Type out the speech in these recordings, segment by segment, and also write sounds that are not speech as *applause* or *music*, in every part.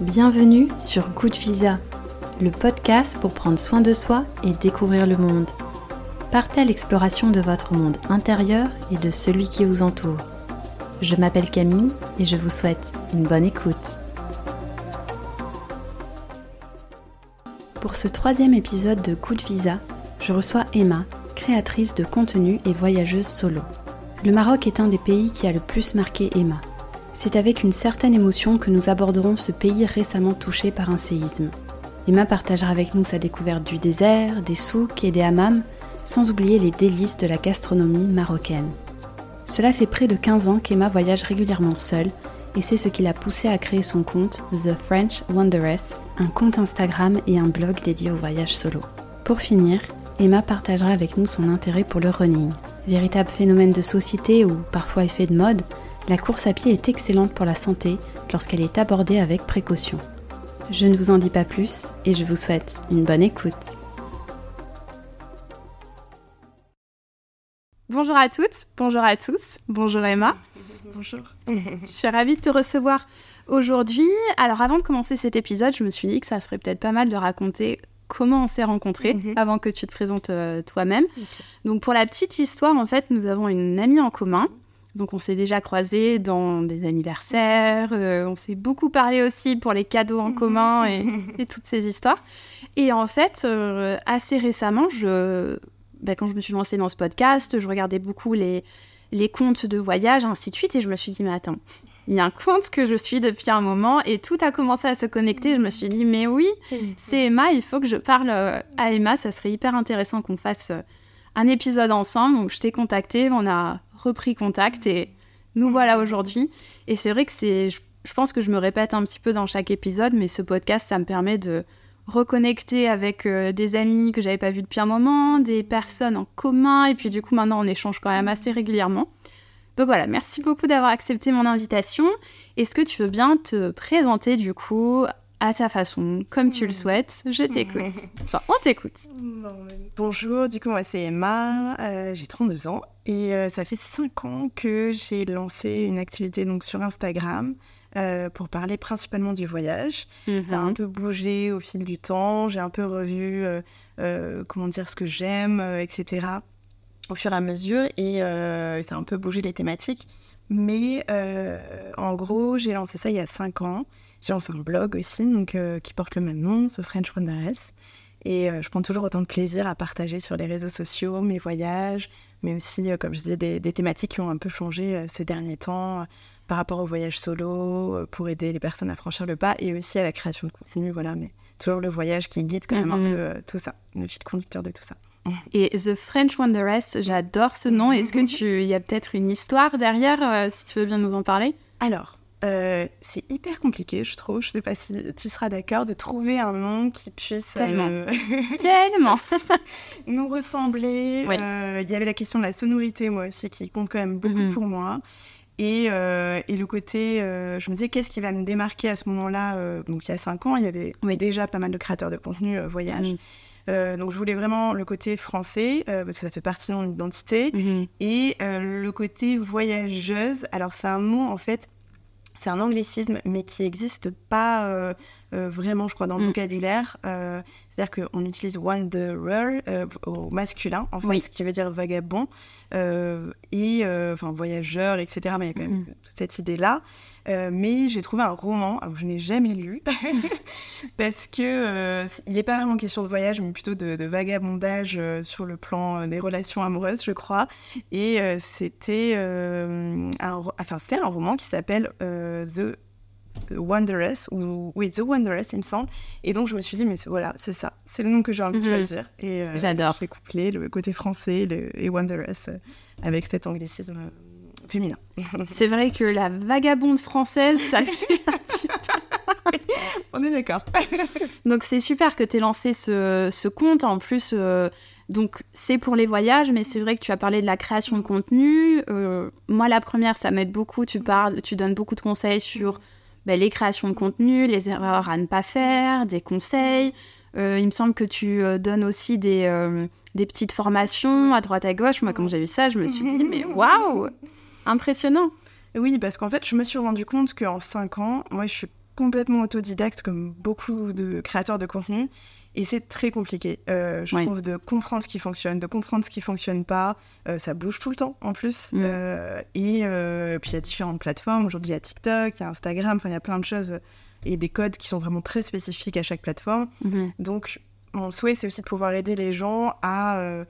Bienvenue sur Good Visa, le podcast pour prendre soin de soi et découvrir le monde. Partez à l'exploration de votre monde intérieur et de celui qui vous entoure. Je m'appelle Camille et je vous souhaite une bonne écoute. Pour ce troisième épisode de Coup de Visa, je reçois Emma, créatrice de contenu et voyageuse solo. Le Maroc est un des pays qui a le plus marqué Emma. C'est avec une certaine émotion que nous aborderons ce pays récemment touché par un séisme. Emma partagera avec nous sa découverte du désert, des souks et des hammams, sans oublier les délices de la gastronomie marocaine. Cela fait près de 15 ans qu'Emma voyage régulièrement seule, et c'est ce qui l'a poussée à créer son compte The French Wanderess, un compte Instagram et un blog dédié au voyage solo. Pour finir, Emma partagera avec nous son intérêt pour le running. Véritable phénomène de société ou parfois effet de mode, la course à pied est excellente pour la santé lorsqu'elle est abordée avec précaution. Je ne vous en dis pas plus et je vous souhaite une bonne écoute. Bonjour à toutes, bonjour à tous, bonjour Emma. Bonjour. Je suis ravie de te recevoir aujourd'hui. Alors avant de commencer cet épisode, je me suis dit que ça serait peut-être pas mal de raconter comment on s'est rencontrés Mhm. avant que tu te présentes euh, toi-même. Donc pour la petite histoire, en fait, nous avons une amie en commun. Donc on s'est déjà croisés dans des anniversaires, euh, on s'est beaucoup parlé aussi pour les cadeaux en commun et, *laughs* et toutes ces histoires. Et en fait, euh, assez récemment, je, bah, quand je me suis lancée dans ce podcast, je regardais beaucoup les, les comptes de voyage, ainsi de suite, et je me suis dit, mais attends, il y a un compte que je suis depuis un moment, et tout a commencé à se connecter. Je me suis dit, mais oui, c'est Emma, il faut que je parle euh, à Emma, ça serait hyper intéressant qu'on fasse un épisode ensemble. Donc je t'ai contacté, on a repris contact et nous voilà aujourd'hui. Et c'est vrai que c'est, je, je pense que je me répète un petit peu dans chaque épisode, mais ce podcast, ça me permet de reconnecter avec euh, des amis que j'avais pas vus depuis un moment, des personnes en commun, et puis du coup maintenant on échange quand même assez régulièrement. Donc voilà, merci beaucoup d'avoir accepté mon invitation. Est-ce que tu veux bien te présenter du coup à ta façon, comme tu le souhaites Je t'écoute. *laughs* Enfin, on t'écoute. Bon, Bonjour, du coup, moi c'est Emma, euh, j'ai 32 ans et euh, ça fait 5 ans que j'ai lancé une activité donc, sur Instagram euh, pour parler principalement du voyage. Ça a un peu bougé au fil du temps, j'ai un peu revu comment dire ce que j'aime, etc. au fur et à mesure et ça a un peu bougé les thématiques. Mais en gros, j'ai lancé ça il y a 5 ans. J'ai lancé un blog aussi donc, euh, qui porte le même nom, The French Wanderers. Et euh, je prends toujours autant de plaisir à partager sur les réseaux sociaux mes voyages, mais aussi, euh, comme je disais, des, des thématiques qui ont un peu changé ces derniers temps par rapport au voyage solo, pour aider les personnes à franchir le pas, et aussi à la création de contenu, voilà. Mais toujours le voyage qui guide quand même un peu tout ça, le fil conducteur de tout ça. *laughs* Et The French Wanderess, j'adore ce nom. Est-ce que tu, il y a peut-être une histoire derrière, si tu veux bien nous en parler? Alors, euh, c'est hyper compliqué, je trouve. Je sais pas si tu seras d'accord de trouver un nom qui puisse Tellement. euh, Tellement. *laughs* *laughs* nous ressembler. Oui. Euh, Il y avait la question de la sonorité, moi aussi, qui compte quand même beaucoup Mhm. pour moi. Et, et le côté, je me disais, qu'est-ce qui va me démarquer à ce moment-là Donc, il y a cinq ans, il y avait déjà pas mal de créateurs de contenu voyage. Mhm. Euh, donc, je voulais vraiment le côté français, euh, parce que ça fait partie de mon identité. Mhm. Et euh, le côté voyageuse, alors c'est un mot en fait, c'est un anglicisme, mais qui n'existe pas euh, euh, vraiment, je crois, dans le Mm. vocabulaire. C'est-à-dire qu'on utilise wanderer euh, au masculin, en fait, Oui. ce qui veut dire vagabond, euh, et euh, enfin voyageur, etc. Mais il y a quand même Mm. toute cette idée-là. Mais j'ai trouvé un roman, alors je n'ai jamais lu, *laughs* parce que il n'est pas vraiment question de voyage, mais plutôt de, de vagabondage sur le plan des relations amoureuses, je crois. Et c'était un, enfin, c'est un roman qui s'appelle The Wanderess, ou oui, The Wanderess, il me semble. Et donc je me suis dit, mais voilà, c'est ça, c'est le nom que j'ai envie de Mhm. choisir. Et euh, J'adore. J'ai couplé le côté français le- et Wanderess euh, avec cet anglicisme euh, féminin. *laughs* C'est vrai que la vagabonde française, ça *laughs* fait un petit peu. On est d'accord. *laughs* Donc c'est super que tu aies lancé ce, ce compte. En plus, euh, donc c'est pour les voyages, mais c'est vrai que tu as parlé de la création de contenu. Euh, moi, la première, ça m'aide beaucoup. Tu parles, tu donnes beaucoup de conseils sur ben, les créations de contenu, les erreurs à ne pas faire, des conseils. Euh, il me semble que tu euh, donnes aussi des, euh, des petites formations à droite à gauche. Moi, quand j'ai vu ça, je me suis dit, mais *laughs* waouh Impressionnant Oui, parce qu'en fait, je me suis rendu compte qu'en 5 ans, moi, je suis complètement autodidacte comme beaucoup de créateurs de contenu. Et c'est très compliqué, euh, je trouve, de comprendre ce qui fonctionne, de comprendre ce qui fonctionne pas. Euh, ça bouge tout le temps, en plus. Euh, et puis, il y a différentes plateformes. Aujourd'hui, il y a TikTok, il y a Instagram, enfin, il y a plein de choses et des codes qui sont vraiment très spécifiques à chaque plateforme. Mm-hmm. Donc, mon souhait, c'est aussi de pouvoir aider les gens à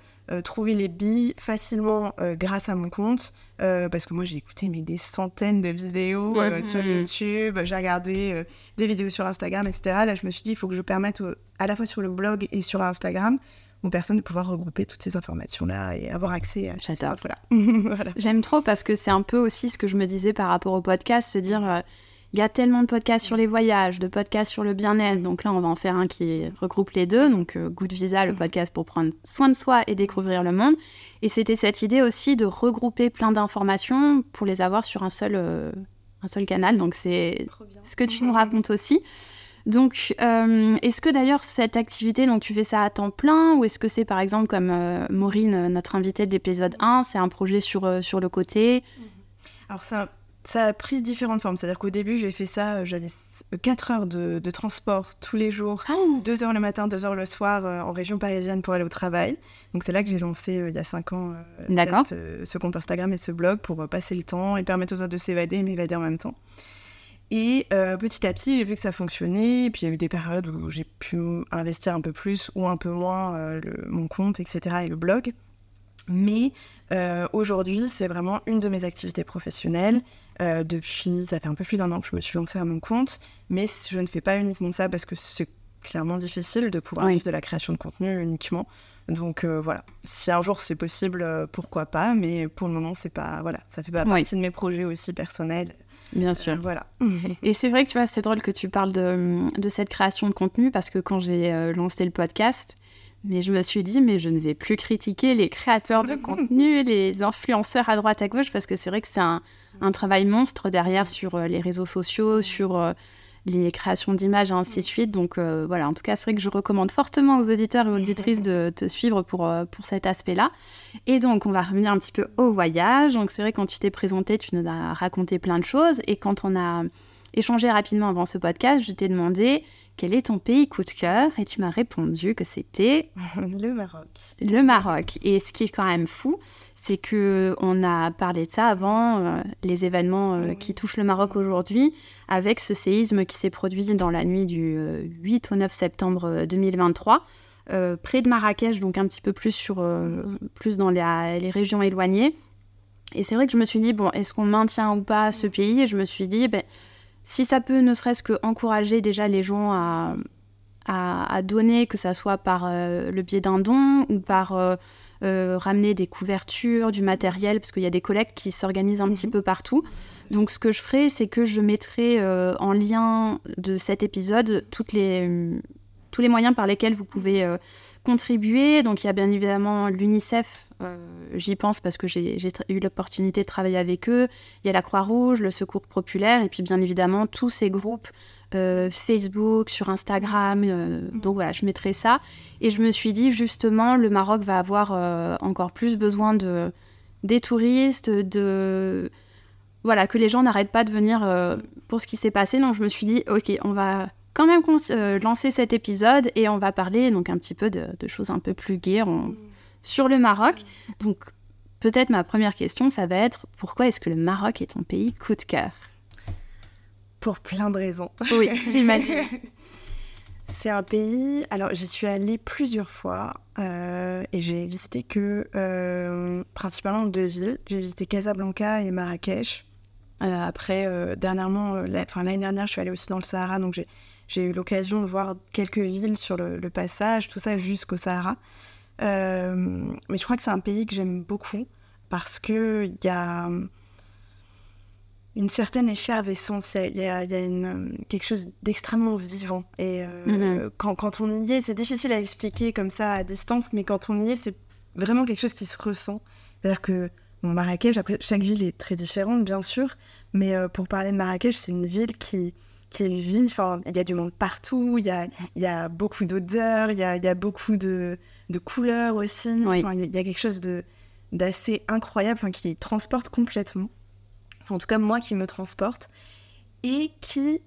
trouver les billes facilement grâce à mon compte. Euh, parce que moi, j'ai écouté mais, des centaines de vidéos sur YouTube, j'ai regardé des vidéos sur Instagram, etc. Là, je me suis dit, il faut que je permette à la fois sur le blog et sur Instagram aux personnes de pouvoir regrouper toutes ces informations-là et avoir accès à J'adore. *laughs* voilà. J'aime trop parce que c'est un peu aussi ce que je me disais par rapport au podcast, se dire il y a tellement de podcasts sur les voyages, de podcasts sur le bien-être. Donc là, on va en faire un qui regroupe les deux. Donc euh, Good Visa, le podcast pour prendre soin de soi et découvrir le monde. Et c'était cette idée aussi de regrouper plein d'informations pour les avoir sur un seul, euh, un seul canal. Donc c'est ce que tu nous racontes aussi. Donc, euh, est-ce que d'ailleurs cette activité, donc tu fais ça à temps plein ou est-ce que c'est par exemple comme Maureen, notre invitée de l'épisode 1, c'est un projet sur, sur le côté? Alors c'est un ça a pris différentes formes. C'est-à-dire qu'au début, j'ai fait ça, euh, j'avais 4 heures de, transport tous les jours, 2 heures le matin, 2 heures le soir euh, en région parisienne pour aller au travail. Donc c'est là que j'ai lancé euh, il y a 5 ans ce compte Instagram et ce blog pour passer le temps et permettre aux autres de s'évader et m'évader en même temps. Et petit à petit, j'ai vu que ça fonctionnait. Et puis il y a eu des périodes où j'ai pu investir un peu plus ou un peu moins mon compte, etc. et le blog. Mais aujourd'hui, c'est vraiment une de mes activités professionnelles. Euh, depuis, ça fait un peu plus d'un an que je me suis lancée à mon compte, mais je ne fais pas uniquement ça parce que c'est clairement difficile de pouvoir vivre de la création de contenu uniquement. Donc euh, voilà, si un jour c'est possible, euh, pourquoi pas, mais pour le moment c'est pas voilà, ça fait pas partie de mes projets aussi personnels. Bien sûr. voilà. *laughs* Et c'est vrai que tu vois, c'est drôle que tu parles de, de, cette création de contenu parce que quand j'ai lancé le podcast, mais je me suis dit, mais je ne vais plus critiquer les créateurs de *laughs* contenu, les influenceurs à droite à gauche, parce que c'est vrai que c'est un, un travail monstre derrière sur euh, les réseaux sociaux, sur euh, les créations d'images et ainsi de suite. Donc euh, voilà, en tout cas, c'est vrai que je recommande fortement aux auditeurs et auditrices de *laughs* te suivre pour, pour cet aspect-là. Et donc, on va revenir un petit peu au voyage. Donc c'est vrai, quand tu t'es présenté, tu nous as raconté plein de choses. Et quand on a échangé rapidement avant ce podcast, je t'ai demandé quel est ton pays coup de cœur Et tu m'as répondu que c'était... *laughs* Le Maroc. Le Maroc. Et ce qui est quand même fou, c'est que on a parlé de ça avant euh, les événements euh, qui touchent le Maroc aujourd'hui, avec ce séisme qui s'est produit dans la nuit du 8 euh, au 9 septembre 2023, près de Marrakech, donc un petit peu plus sur plus dans les, régions éloignées. Et c'est vrai que je me suis dit bon, est-ce qu'on maintient ou pas ce pays? Et je me suis dit ben, si ça peut ne serait-ce que encourager déjà les gens à, à donner, que ça soit par le biais d'un don ou par euh, ramener des couvertures, du matériel, parce qu'il y a des collectes qui s'organisent un petit mhm. peu partout. Donc ce que je ferai, c'est que je mettrai euh, en lien de cet épisode toutes les, euh, tous les moyens par lesquels vous pouvez contribuer. Donc il y a bien évidemment l'UNICEF, j'y pense parce que j'ai eu l'opportunité de travailler avec eux. Il y a la Croix-Rouge, le Secours Populaire, et puis bien évidemment tous ces groupes euh, Facebook, sur Instagram. Euh, mm. donc voilà, je mettrai ça. Et je me suis dit, justement, le Maroc va avoir euh, encore plus besoin de, des touristes, de. Voilà, que les gens n'arrêtent pas de venir pour ce qui s'est passé. Donc je me suis dit, ok, on va quand même lancer cet épisode et on va parler donc un petit peu de, choses un peu plus gaies mm. Sur le Maroc. Donc peut-être ma première question, ça va être pourquoi est-ce que le Maroc est ton pays coup de cœur? Pour plein de raisons. Oui, *laughs* j'imagine. C'est un pays. Alors, j'y suis allée plusieurs fois euh, et j'ai visité que euh, principalement deux villes. J'ai visité Casablanca et Marrakech. Euh, après, dernièrement, l'année dernière, je suis allée aussi dans le Sahara, donc j'ai eu l'occasion de voir quelques villes sur le, le passage, tout ça jusqu'au Sahara. Mais je crois que c'est un pays que j'aime beaucoup parce qu'il y a une certaine effervescence, il y a, une, quelque chose d'extrêmement vivant. Et euh, mhm. quand, quand, on y est, c'est difficile à expliquer comme ça à distance, mais quand on y est, c'est vraiment quelque chose qui se ressent. C'est-à-dire que bon, Marrakech, après, chaque ville est très différente, bien sûr, mais euh, pour parler de Marrakech, c'est une ville qui, qui est vive. Enfin, il y a du monde partout, il y a, il y a beaucoup d'odeurs, il y a, il y a beaucoup de, de couleurs aussi. Enfin, il y a quelque chose d'assez incroyable enfin, qui transporte complètement en tout cas moi qui me transporte. et qui,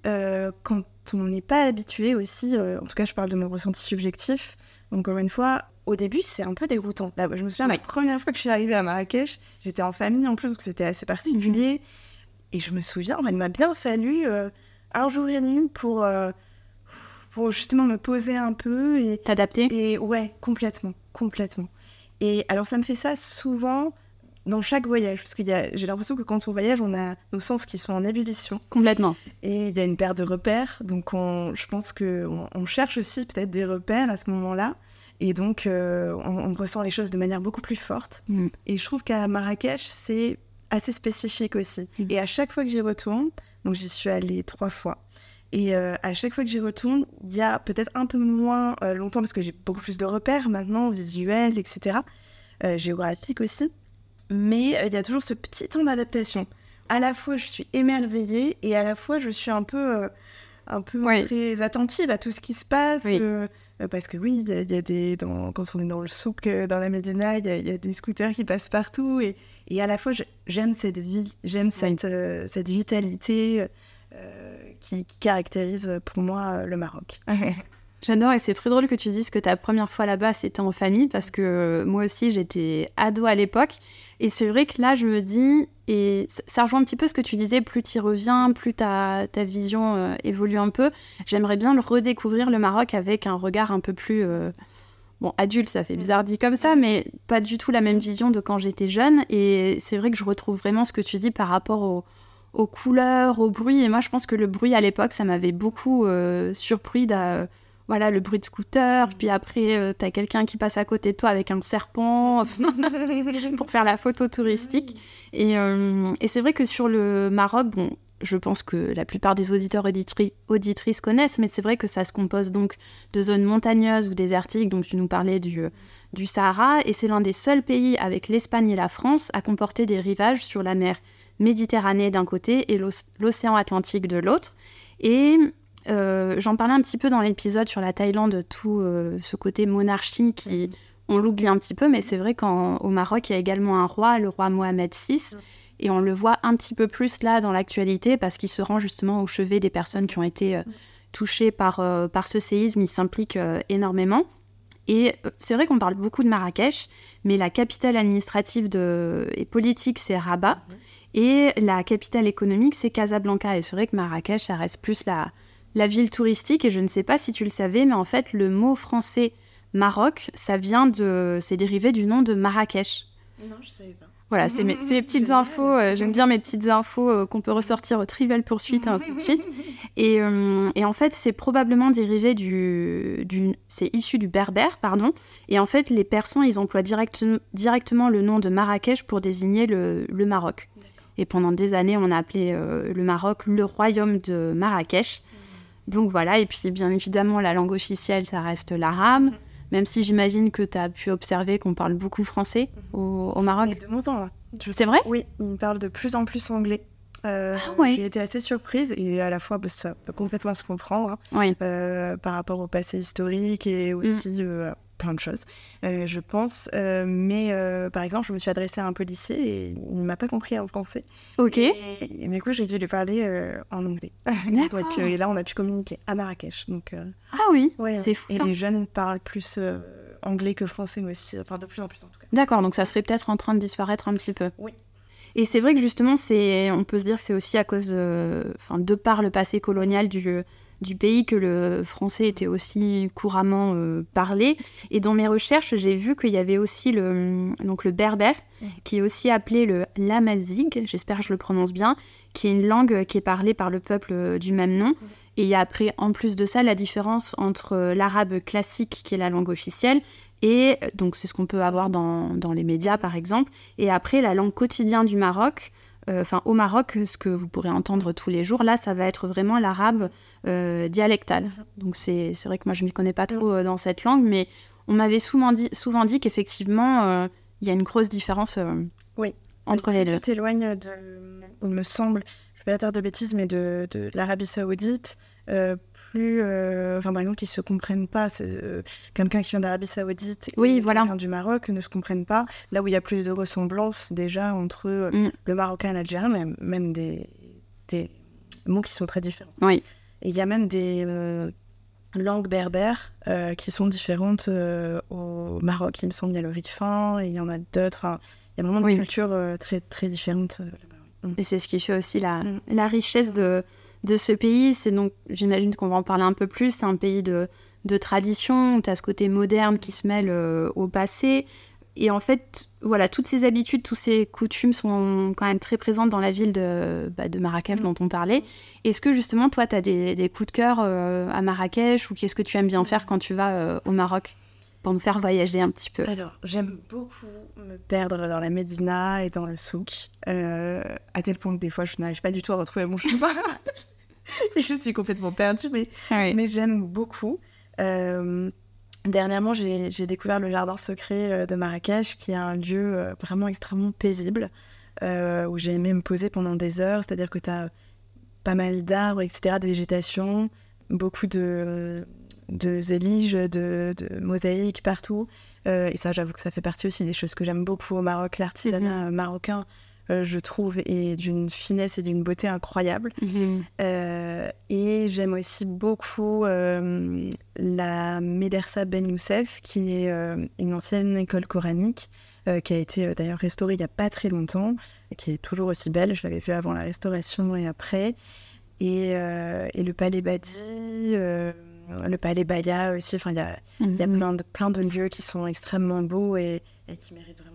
quand on n'est pas habitué aussi, en tout cas je parle de mon ressenti subjectif, encore une fois, au début, c'est un peu déroutant. Là, je me souviens, la première fois que je suis arrivée à Marrakech, j'étais en famille en plus, donc c'était assez particulier. Et je me souviens, il m'a bien fallu euh, un jour et demi pour, euh, pour justement me poser un peu. et T'adapter Et ouais, complètement, complètement. Et alors, ça me fait ça souvent dans chaque voyage, parce que j'ai l'impression que quand on voyage, on a nos sens qui sont en ébullition. Complètement. Et il y a une paire de repères, donc on, je pense qu'on on cherche aussi peut-être des repères à ce moment-là. Et donc, euh, on, ressent les choses de manière beaucoup plus forte. Mm. Et je trouve qu'à Marrakech, c'est assez spécifique aussi. Mm. Et à chaque fois que j'y retourne, donc j'y suis allée trois fois, et euh, à chaque fois que j'y retourne, il y a peut-être un peu moins euh, longtemps, parce que j'ai beaucoup plus de repères maintenant, visuels, etc., géographiques aussi. Mais il y a toujours ce petit temps d'adaptation. À la fois, je suis émerveillée, et à la fois, je suis un peu un peu très attentive à tout ce qui se passe. Euh, parce que oui, il y, a des. quand on est dans le souk, euh, dans la Médina, il y, a des scooters qui passent partout. Et, et à la fois, j'aime cette vie, j'aime cette, euh, cette vitalité qui, qui, caractérise pour moi le Maroc. *laughs* J'adore et c'est très drôle que tu dises que ta première fois là-bas c'était en famille parce que moi aussi j'étais ado à l'époque et c'est vrai que là je me dis et ça rejoint un petit peu ce que tu disais plus tu y reviens plus ta, ta vision euh, évolue un peu. J'aimerais bien le redécouvrir le Maroc avec un regard un peu plus euh, bon adulte ça fait bizarre dit comme ça mais pas du tout la même vision de quand j'étais jeune. Et c'est vrai que je retrouve vraiment ce que tu dis par rapport aux couleurs au bruit. Et moi je pense que le bruit à l'époque ça m'avait beaucoup euh, surpris voilà, le bruit de scooter, puis après, euh, tu as quelqu'un qui passe à côté de toi avec un serpent *laughs* pour faire la photo touristique. Euh, et, c'est vrai que sur le Maroc, bon, je pense que la plupart des auditeurs et auditrices connaissent, mais c'est vrai que ça se compose donc de zones montagneuses ou désertiques, donc tu nous parlais du, du Sahara, et c'est l'un des seuls pays avec l'Espagne et la France à comporter des rivages sur la mer Méditerranée d'un côté et l'océan Atlantique de l'autre. Et euh, j'en parlais un petit peu dans l'épisode sur la Thaïlande, tout euh, ce côté monarchie qui, on l'oublie un petit peu, mais c'est vrai qu'au Maroc, il y a également un roi, le roi Mohamed VI, et on le voit un petit peu plus là dans l'actualité parce qu'il se rend justement au chevet des personnes qui ont été euh, touchées par, par ce séisme, il s'implique énormément. Et c'est vrai qu'on parle beaucoup de Marrakech, mais la capitale administrative de... et politique, c'est Rabat. Et la capitale économique, c'est Casablanca. Et c'est vrai que Marrakech, ça reste plus la, la ville touristique, et je ne sais pas si tu le savais, mais en fait, le mot français Maroc, ça vient de. C'est dérivé du nom de Marrakech. Non, je savais pas. Voilà, c'est mes, petites infos. Euh, j'aime bien mes petites infos euh, qu'on peut ressortir au Trivial Poursuite et ainsi de suite. *laughs* Et, euh, et en fait, c'est probablement dirigé du, du c'est issu du berbère, pardon. Et en fait, les Persans, ils emploient direct, directement le nom de Marrakech pour désigner le, le Maroc. Et pendant des années, on a appelé le Maroc le royaume de Marrakech. Donc voilà, et puis bien évidemment, la langue officielle, ça reste l'arabe, mhm. même si j'imagine que tu as pu observer qu'on parle beaucoup français mhm. au, Maroc. De mon temps, C'est vrai? Oui, ils parlent de plus en plus anglais. Euh, ah J'ai été assez surprise et à la fois bah, ça peut complètement se comprendre hein, euh, par rapport au passé historique et aussi mm. euh, plein de choses, euh, je pense. Euh, mais euh, par exemple, je me suis adressée à un policier et il ne m'a pas compris en français. Ok. Et, du coup, j'ai dû lui parler en anglais. *laughs* donc, et là, on a pu communiquer à Marrakech. Donc, ah oui, c'est fou. Et les jeunes parlent plus anglais que français, aussi, enfin de plus en plus en tout cas. D'accord, donc ça serait peut-être en train de disparaître un petit peu. Oui. Et c'est vrai que justement, c'est, on peut se dire que c'est aussi à cause, enfin, de par le passé colonial du, du pays que le français était aussi couramment euh, parlé. Et dans mes recherches, j'ai vu qu'il y avait aussi le, donc le berbère, qui est aussi appelé le lamazig, j'espère que je le prononce bien, qui est une langue qui est parlée par le peuple euh, du même nom. Et il y a après, en plus de ça, la différence entre euh, l'arabe classique, qui est la langue officielle, et donc c'est ce qu'on peut avoir dans, dans, les médias par exemple, et après la langue quotidienne du Maroc, enfin au Maroc, ce que vous pourrez entendre tous les jours, là, ça va être vraiment l'arabe euh, dialectal. Donc c'est vrai que moi, je ne m'y connais pas trop euh, dans cette langue, mais on m'avait souvent dit, souvent dit qu'effectivement, il y a une grosse différence oui. entre les deux. Tu t'éloignes de, il me semble, je ne vais pas dire de bêtises, mais de, de l'Arabie saoudite. Euh, plus, euh, enfin par exemple, qui se comprennent pas. Euh, quelqu'un qui vient d'Arabie Saoudite et oui, voilà. quelqu'un du Maroc ne se comprennent pas. Là où il y a plus de ressemblances déjà entre mm. le Marocain et l'Algérien, même, même des, des, mots qui sont très différents. Oui. Et il y a même des langues berbères qui sont différentes au Maroc. Il me semble il y a le rifan et il y en a d'autres. Il y a vraiment Oui. des cultures très, très différentes là-bas. Et c'est ce qui fait aussi la, Mm. la richesse de, de ce pays. C'est donc, j'imagine qu'on va en parler un peu plus, c'est un pays de, de tradition, où tu as ce côté moderne qui se mêle euh, au passé. Et en fait, voilà, toutes ces habitudes, toutes ces coutumes sont quand même très présentes dans la ville de, bah, de Marrakech Mm. dont on parlait. Est-ce que justement, toi, tu as des, des coups de cœur euh, à Marrakech ou qu'est-ce que tu aimes bien faire quand tu vas euh, au Maroc pour nous faire voyager un petit peu? Alors, j'aime beaucoup me perdre dans la Médina et dans le souk, euh, à tel point que des fois, je n'arrive pas du tout à retrouver mon chemin. *laughs* *laughs* je suis complètement perdue, mais, mais j'aime beaucoup. Euh, dernièrement, j'ai découvert le jardin secret euh, de Marrakech, qui est un lieu euh, vraiment extrêmement paisible, euh, où j'ai aimé me poser pendant des heures, c'est-à-dire que tu as pas mal d'arbres, etc., de végétation, beaucoup de, de zéliges, de, de mosaïques partout. Euh, et ça, j'avoue que ça fait partie aussi des choses que j'aime beaucoup au Maroc. L'artisanat marocain, euh, je trouve, est d'une finesse et d'une beauté incroyable. Mhm. Euh, et j'aime aussi beaucoup euh, la Médersa Ben Youssef, qui est une ancienne école coranique, qui a été d'ailleurs restaurée il n'y a pas très longtemps, et qui est toujours aussi belle. Je l'avais fait avant la restauration et après. Et, et le Palais Badi, le Palais Baya aussi. Enfin, il y a, il y a Mhm. plein, de, plein de lieux qui sont extrêmement beaux et, et qui méritent vraiment.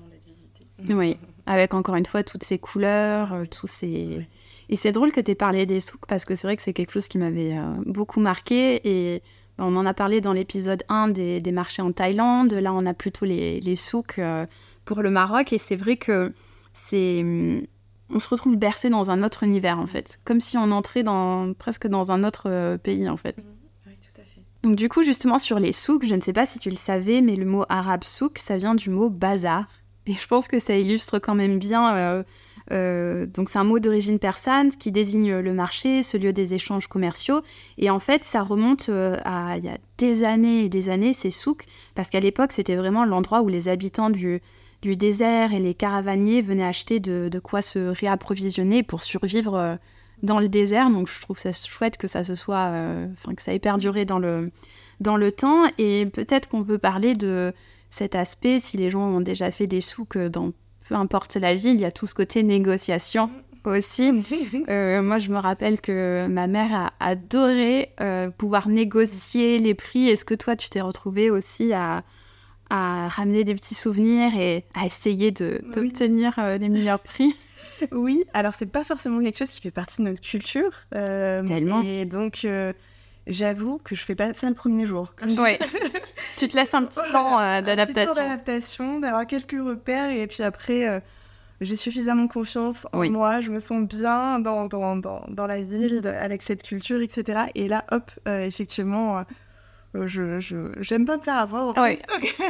Oui, avec encore une fois toutes ces couleurs, euh, tous ces... Et c'est drôle que tu aies parlé des souks parce que c'est vrai que c'est quelque chose qui m'avait euh, beaucoup marqué et on en a parlé dans l'épisode 1 des, des marchés en Thaïlande. Là, on a plutôt les, les souks euh, pour le Maroc et c'est vrai que c'est... hum, On se retrouve bercé dans un autre univers en fait, comme si on entrait dans, presque dans un autre pays en fait. Oui, tout à fait. Donc du coup, justement, sur les souks, je ne sais pas si tu le savais, mais le mot arabe souk, ça vient du mot bazar. Et je pense que ça illustre quand même bien... euh, euh, donc c'est un mot d'origine persane qui désigne le marché, ce lieu des échanges commerciaux. Et en fait, ça remonte euh, à il y a des années et des années, ces souks, parce qu'à l'époque, c'était vraiment l'endroit où les habitants du, désert et les caravaniers venaient acheter de, quoi se réapprovisionner pour survivre dans le désert. Donc je trouve ça chouette que ça se soit, enfin que ça ait perduré dans le temps. Et peut-être qu'on peut parler de cet aspect, si les gens ont déjà fait des souks euh, dans peu importe la ville, il y a tout ce côté négociation aussi. *laughs* Euh, moi, je me rappelle que ma mère a adoré euh, pouvoir négocier les prix. Est-ce que toi, tu t'es retrouvée aussi à, à ramener des petits souvenirs et à essayer Oui. d'obtenir euh, les meilleurs prix? *laughs* *laughs* Oui, alors c'est pas forcément quelque chose qui fait partie de notre culture. Tellement. Et donc, j'avoue que je fais pas ça le premier jour. Ouais. tu te laisses un petit *laughs* Voilà, temps euh, un petit temps d'adaptation. d'adaptation, d'avoir quelques repères et puis après, euh, j'ai suffisamment confiance en Oui. moi, je me sens bien dans, dans, dans, dans la ville de- avec cette culture, etc. Et là, hop, euh, effectivement, euh, je, je, j'aime pas me faire avoir. Ouais.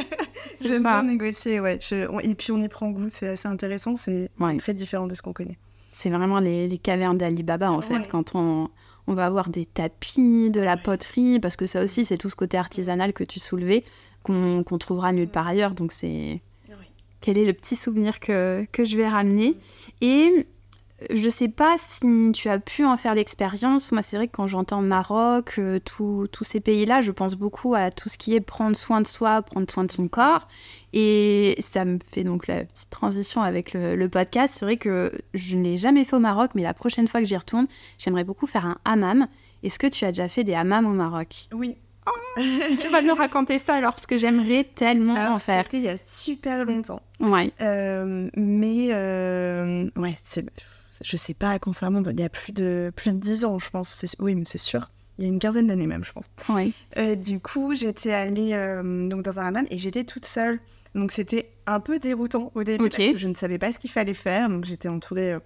*laughs* j'aime bien négocier, ouais. Je- on- et puis on y prend goût, c'est assez intéressant, c'est Ouais. très différent de ce qu'on connaît. C'est vraiment les, les cavernes d'Ali Baba, en fait, Ouais. quand on, on va avoir des tapis, de la poterie, parce que ça aussi, c'est tout ce côté artisanal que tu soulevais, qu'on trouvera nulle part ailleurs. Donc, c'est quel est le petit souvenir que, que je vais ramener? Et je sais pas si tu as pu en faire l'expérience. Moi, c'est vrai que quand j'entends Maroc, euh, tous ces pays-là, je pense beaucoup à tout ce qui est prendre soin de soi, prendre soin de son corps. Et ça me fait donc la petite transition avec le, le podcast. C'est vrai que je ne l'ai jamais fait au Maroc, mais la prochaine fois que j'y retourne, j'aimerais beaucoup faire un hammam. Est-ce que tu as déjà fait des hammams au Maroc? Oui. Tu vas nous raconter ça alors, parce que j'aimerais tellement Alors, en faire. c'était il y a super longtemps. Ouais. Euh, mais euh, ouais, c'est, je sais pas à quand ça remonte. Il y a plus de plus de 10 ans, je pense. Oui, mais c'est sûr. Il y a une quinzaine d'années même, je pense. Ouais. Euh, du coup, j'étais allée euh, donc dans un hammam et j'étais toute seule. Donc c'était un peu déroutant au début parce que je ne savais pas ce qu'il fallait faire. Donc j'étais entourée euh,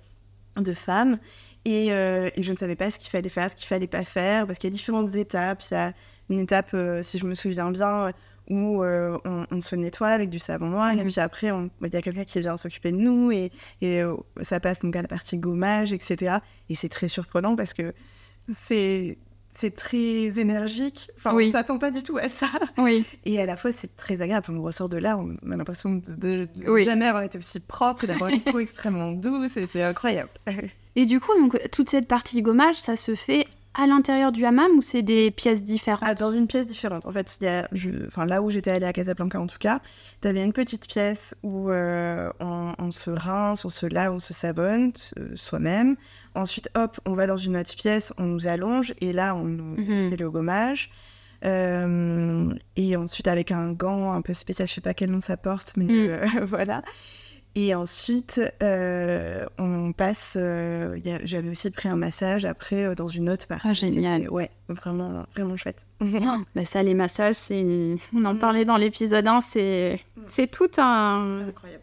de femmes et, et je ne savais pas ce qu'il fallait faire, ce qu'il fallait pas faire parce qu'il y a différentes étapes. Il y a une étape, si je me souviens bien, où euh, on, on se nettoie avec du savon noir et Mhm. puis après on- il y a quelqu'un qui vient s'occuper de nous et, et euh, ça passe donc à la partie gommage, etc. Et c'est très surprenant parce que c'est c'est très énergique. Enfin, Oui. on s'attend pas du tout à ça. Oui. Et à la fois, c'est très agréable. On ressort de là, on a l'impression de, de- de Oui. jamais avoir été aussi propre, d'avoir une peau *laughs* extrêmement douce, et c'est incroyable. Et du coup, donc, toute cette partie gommage, ça se fait à l'intérieur du hammam ou c'est des pièces différentes ah, Dans une pièce différente. En fait, y a, là où j'étais allée à Casablanca en tout cas, tu avais une petite pièce où euh, on, se rince, on se lave, on se savonne soi-même. Ensuite, hop, on va dans une autre pièce, on nous allonge et là, on nous mhm. fait le gommage. Euh, et ensuite, avec un gant un peu spécial, je sais pas quel nom ça porte, mais mm. euh, *laughs* voilà. Et ensuite, euh, on passe. Euh, j'avais aussi pris un massage après euh, dans une autre partie. Ah, génial. Ouais, vraiment, vraiment chouette. *laughs* bah ça, les massages, c'est. On en mm. parlait dans l'épisode 1, c'est mm. c'est tout un.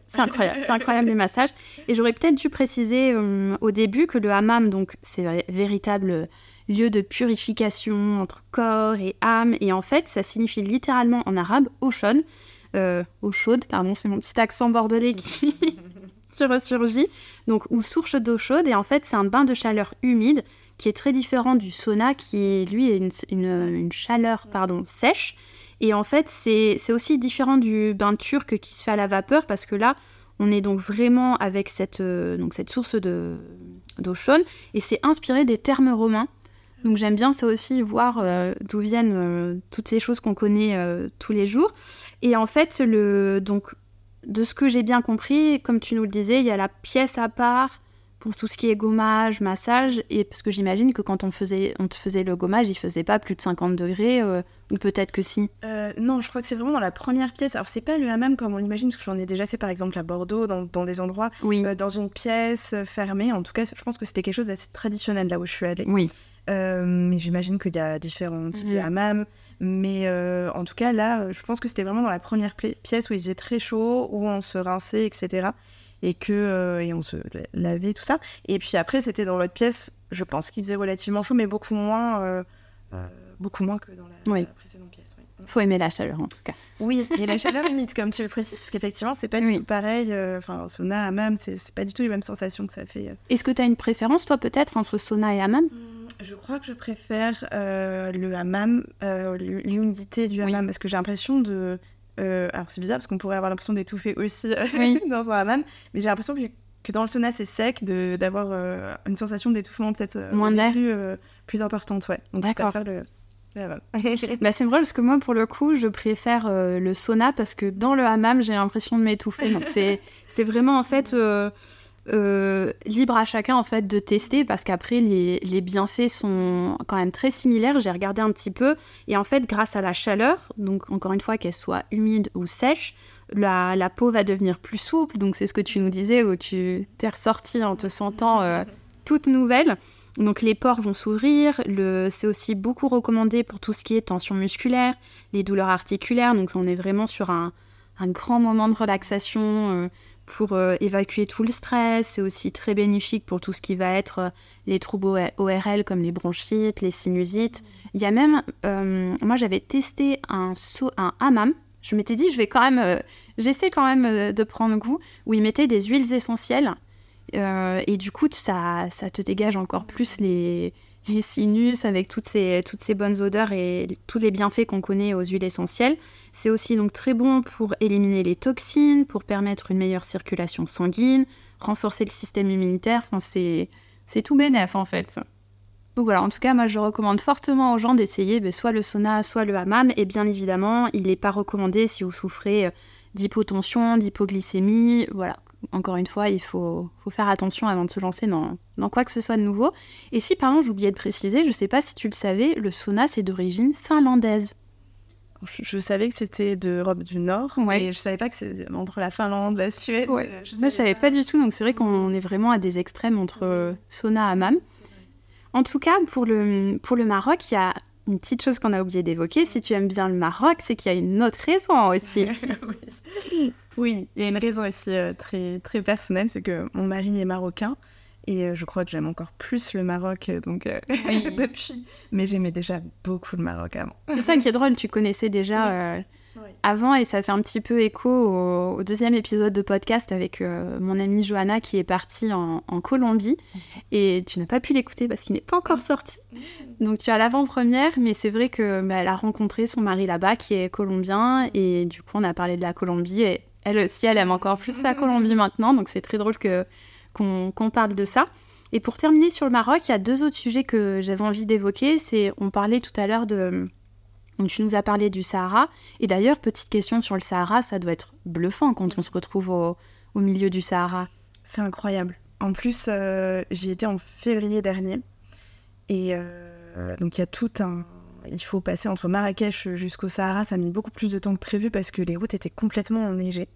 C'est incroyable. C'est incroyable, les *laughs* massages. Et j'aurais peut-être dû préciser au début que le hammam, donc, c'est un véritable lieu de purification entre corps et âme. Et en fait, ça signifie littéralement en arabe oshon euh, eau chaude, pardon, c'est mon petit accent bordelais qui, *laughs* qui ressurgit, donc ou source d'eau chaude, et en fait c'est un bain de chaleur humide qui est très différent du sauna qui lui est une, chaleur pardon sèche, et en fait c'est aussi différent du bain turc qui se fait à la vapeur parce que là on est donc vraiment avec cette, euh, donc cette source d'eau chaude. Et c'est inspiré des termes romains. Donc j'aime bien ça aussi voir euh, d'où viennent toutes ces choses qu'on connaît tous les jours. Et en fait, le, donc, de ce que j'ai bien compris, comme tu nous le disais, il y a la pièce à part pour tout ce qui est gommage, massage, et parce que j'imagine que quand on, faisait, on te faisait le gommage, il faisait pas plus de 50 degrés, euh, ou peut-être que si. Euh, non, je crois que c'est vraiment dans la première pièce. Alors c'est pas le hammam comme on l'imagine, parce que j'en ai déjà fait par exemple à Bordeaux, dans, dans des endroits, oui. Euh, dans une pièce fermée. En tout cas, je pense que c'était quelque chose d'assez traditionnel là où je suis allée. Oui. mais j'imagine qu'il y a différents types de mhm. hammam. Mais euh, en tout cas, là, euh, je pense que c'était vraiment dans la première pièce où il faisait très chaud, où on se rinçait, etc. Et, que, euh, et on se lavait, tout ça. Et puis après, c'était dans l'autre pièce, je pense qu'il faisait relativement chaud, mais beaucoup moins, beaucoup moins que dans la, précédente pièce. Il faut aimer la chaleur en tout cas. Oui, et la *laughs* chaleur humide, comme tu le précises, parce qu'effectivement, c'est pas du tout pareil. Enfin, sauna, hammam, c'est pas du tout les mêmes sensations que ça fait. Est-ce que tu as une préférence, toi, peut-être, entre sauna et hammam mmh. Je crois que je préfère euh, le hammam, euh, l'humidité du hammam, parce que j'ai l'impression de. Euh, alors c'est bizarre parce qu'on pourrait avoir l'impression d'étouffer aussi *laughs* dans un hammam, mais j'ai l'impression que, dans le sauna c'est sec, d'avoir une sensation d'étouffement peut-être moins plus, plus importante, ouais. D'accord. Le... bah, c'est vrai parce que moi pour le coup je préfère le sauna parce que dans le hammam j'ai l'impression de m'étouffer donc c'est vraiment en fait *laughs* euh, libre à chacun en fait de tester parce qu'après les, bienfaits sont quand même très similaires. J'ai regardé un petit peu et en fait grâce à la chaleur, donc encore une fois qu'elle soit humide ou sèche, la, peau va devenir plus souple. Donc c'est ce que tu nous disais où tu t'es ressortie en te sentant euh, toute nouvelle. Donc les pores vont s'ouvrir. C'est aussi beaucoup recommandé pour tout ce qui est tension musculaire, les douleurs articulaires. Donc on est vraiment sur un, grand moment de relaxation. Euh, pour euh, évacuer tout le stress. C'est aussi très bénéfique pour tout ce qui va être euh, les troubles ORL comme les bronchites, les sinusites. Il y a même, euh, moi j'avais testé un, un hammam. Je m'étais dit, je vais quand même, j'essaie quand même de prendre goût, où ils mettaient des huiles essentielles. et du coup, ça, ça te dégage encore plus les, les sinus avec toutes ces, toutes ces bonnes odeurs et tous les bienfaits qu'on connaît aux huiles essentielles. C'est aussi donc très bon pour éliminer les toxines, pour permettre une meilleure circulation sanguine, renforcer le système immunitaire. Enfin, c'est, c'est tout bénef en fait. Donc voilà, en tout cas, moi je recommande fortement aux gens d'essayer ben, soit le sauna, soit le hammam. Et bien évidemment, il n'est pas recommandé si vous souffrez euh, d'hypotension, d'hypoglycémie. Voilà, encore une fois, il faut, faut, faire attention avant de se lancer dans, dans quoi que ce soit de nouveau. Et si, par exemple, j'oubliais de préciser, je ne sais pas si tu le savais, le sauna c'est d'origine finlandaise. Je savais que c'était d'Europe du Nord, mais je savais pas que c'était entre la Finlande, la Suède. Ouais. Je Moi, je savais pas. du tout, donc c'est vrai qu'on est vraiment à des extrêmes entre sauna et hammam. En tout cas, pour le, pour le Maroc, il y a une petite chose qu'on a oublié d'évoquer. Si tu aimes bien le Maroc, c'est qu'il y a une autre raison aussi. *laughs* oui. oui. il y a une raison aussi euh, très, très personnelle, c'est que mon mari est marocain. Et euh, je crois que j'aime encore plus le Maroc euh, donc euh, *laughs* depuis. Mais j'aimais déjà beaucoup le Maroc avant. C'est ça qui est drôle, tu connaissais déjà avant et ça fait un petit peu écho au, deuxième épisode de podcast avec mon amie Johanna qui est partie en, Colombie. Et tu n'as pas pu l'écouter parce qu'il n'est pas encore sorti. Donc tu as l'avant-première, mais c'est vrai que bah, elle a rencontré son mari là-bas qui est colombien et du coup on a parlé de la Colombie et elle aussi elle aime encore plus sa Colombie maintenant. Donc c'est très drôle que qu'on parle de ça. Et pour terminer sur le Maroc, il y a deux autres sujets que j'avais envie d'évoquer. C'est, on parlait tout à l'heure de, tu nous as parlé du Sahara. Et d'ailleurs, petite question sur le Sahara, ça doit être bluffant quand on se retrouve au, milieu du Sahara. C'est incroyable. En plus, euh, j'y étais en février dernier. Et euh, donc, il y a tout un. Il faut passer entre Marrakech jusqu'au Sahara. Ça a mis beaucoup plus de temps que prévu parce que les routes étaient complètement enneigées.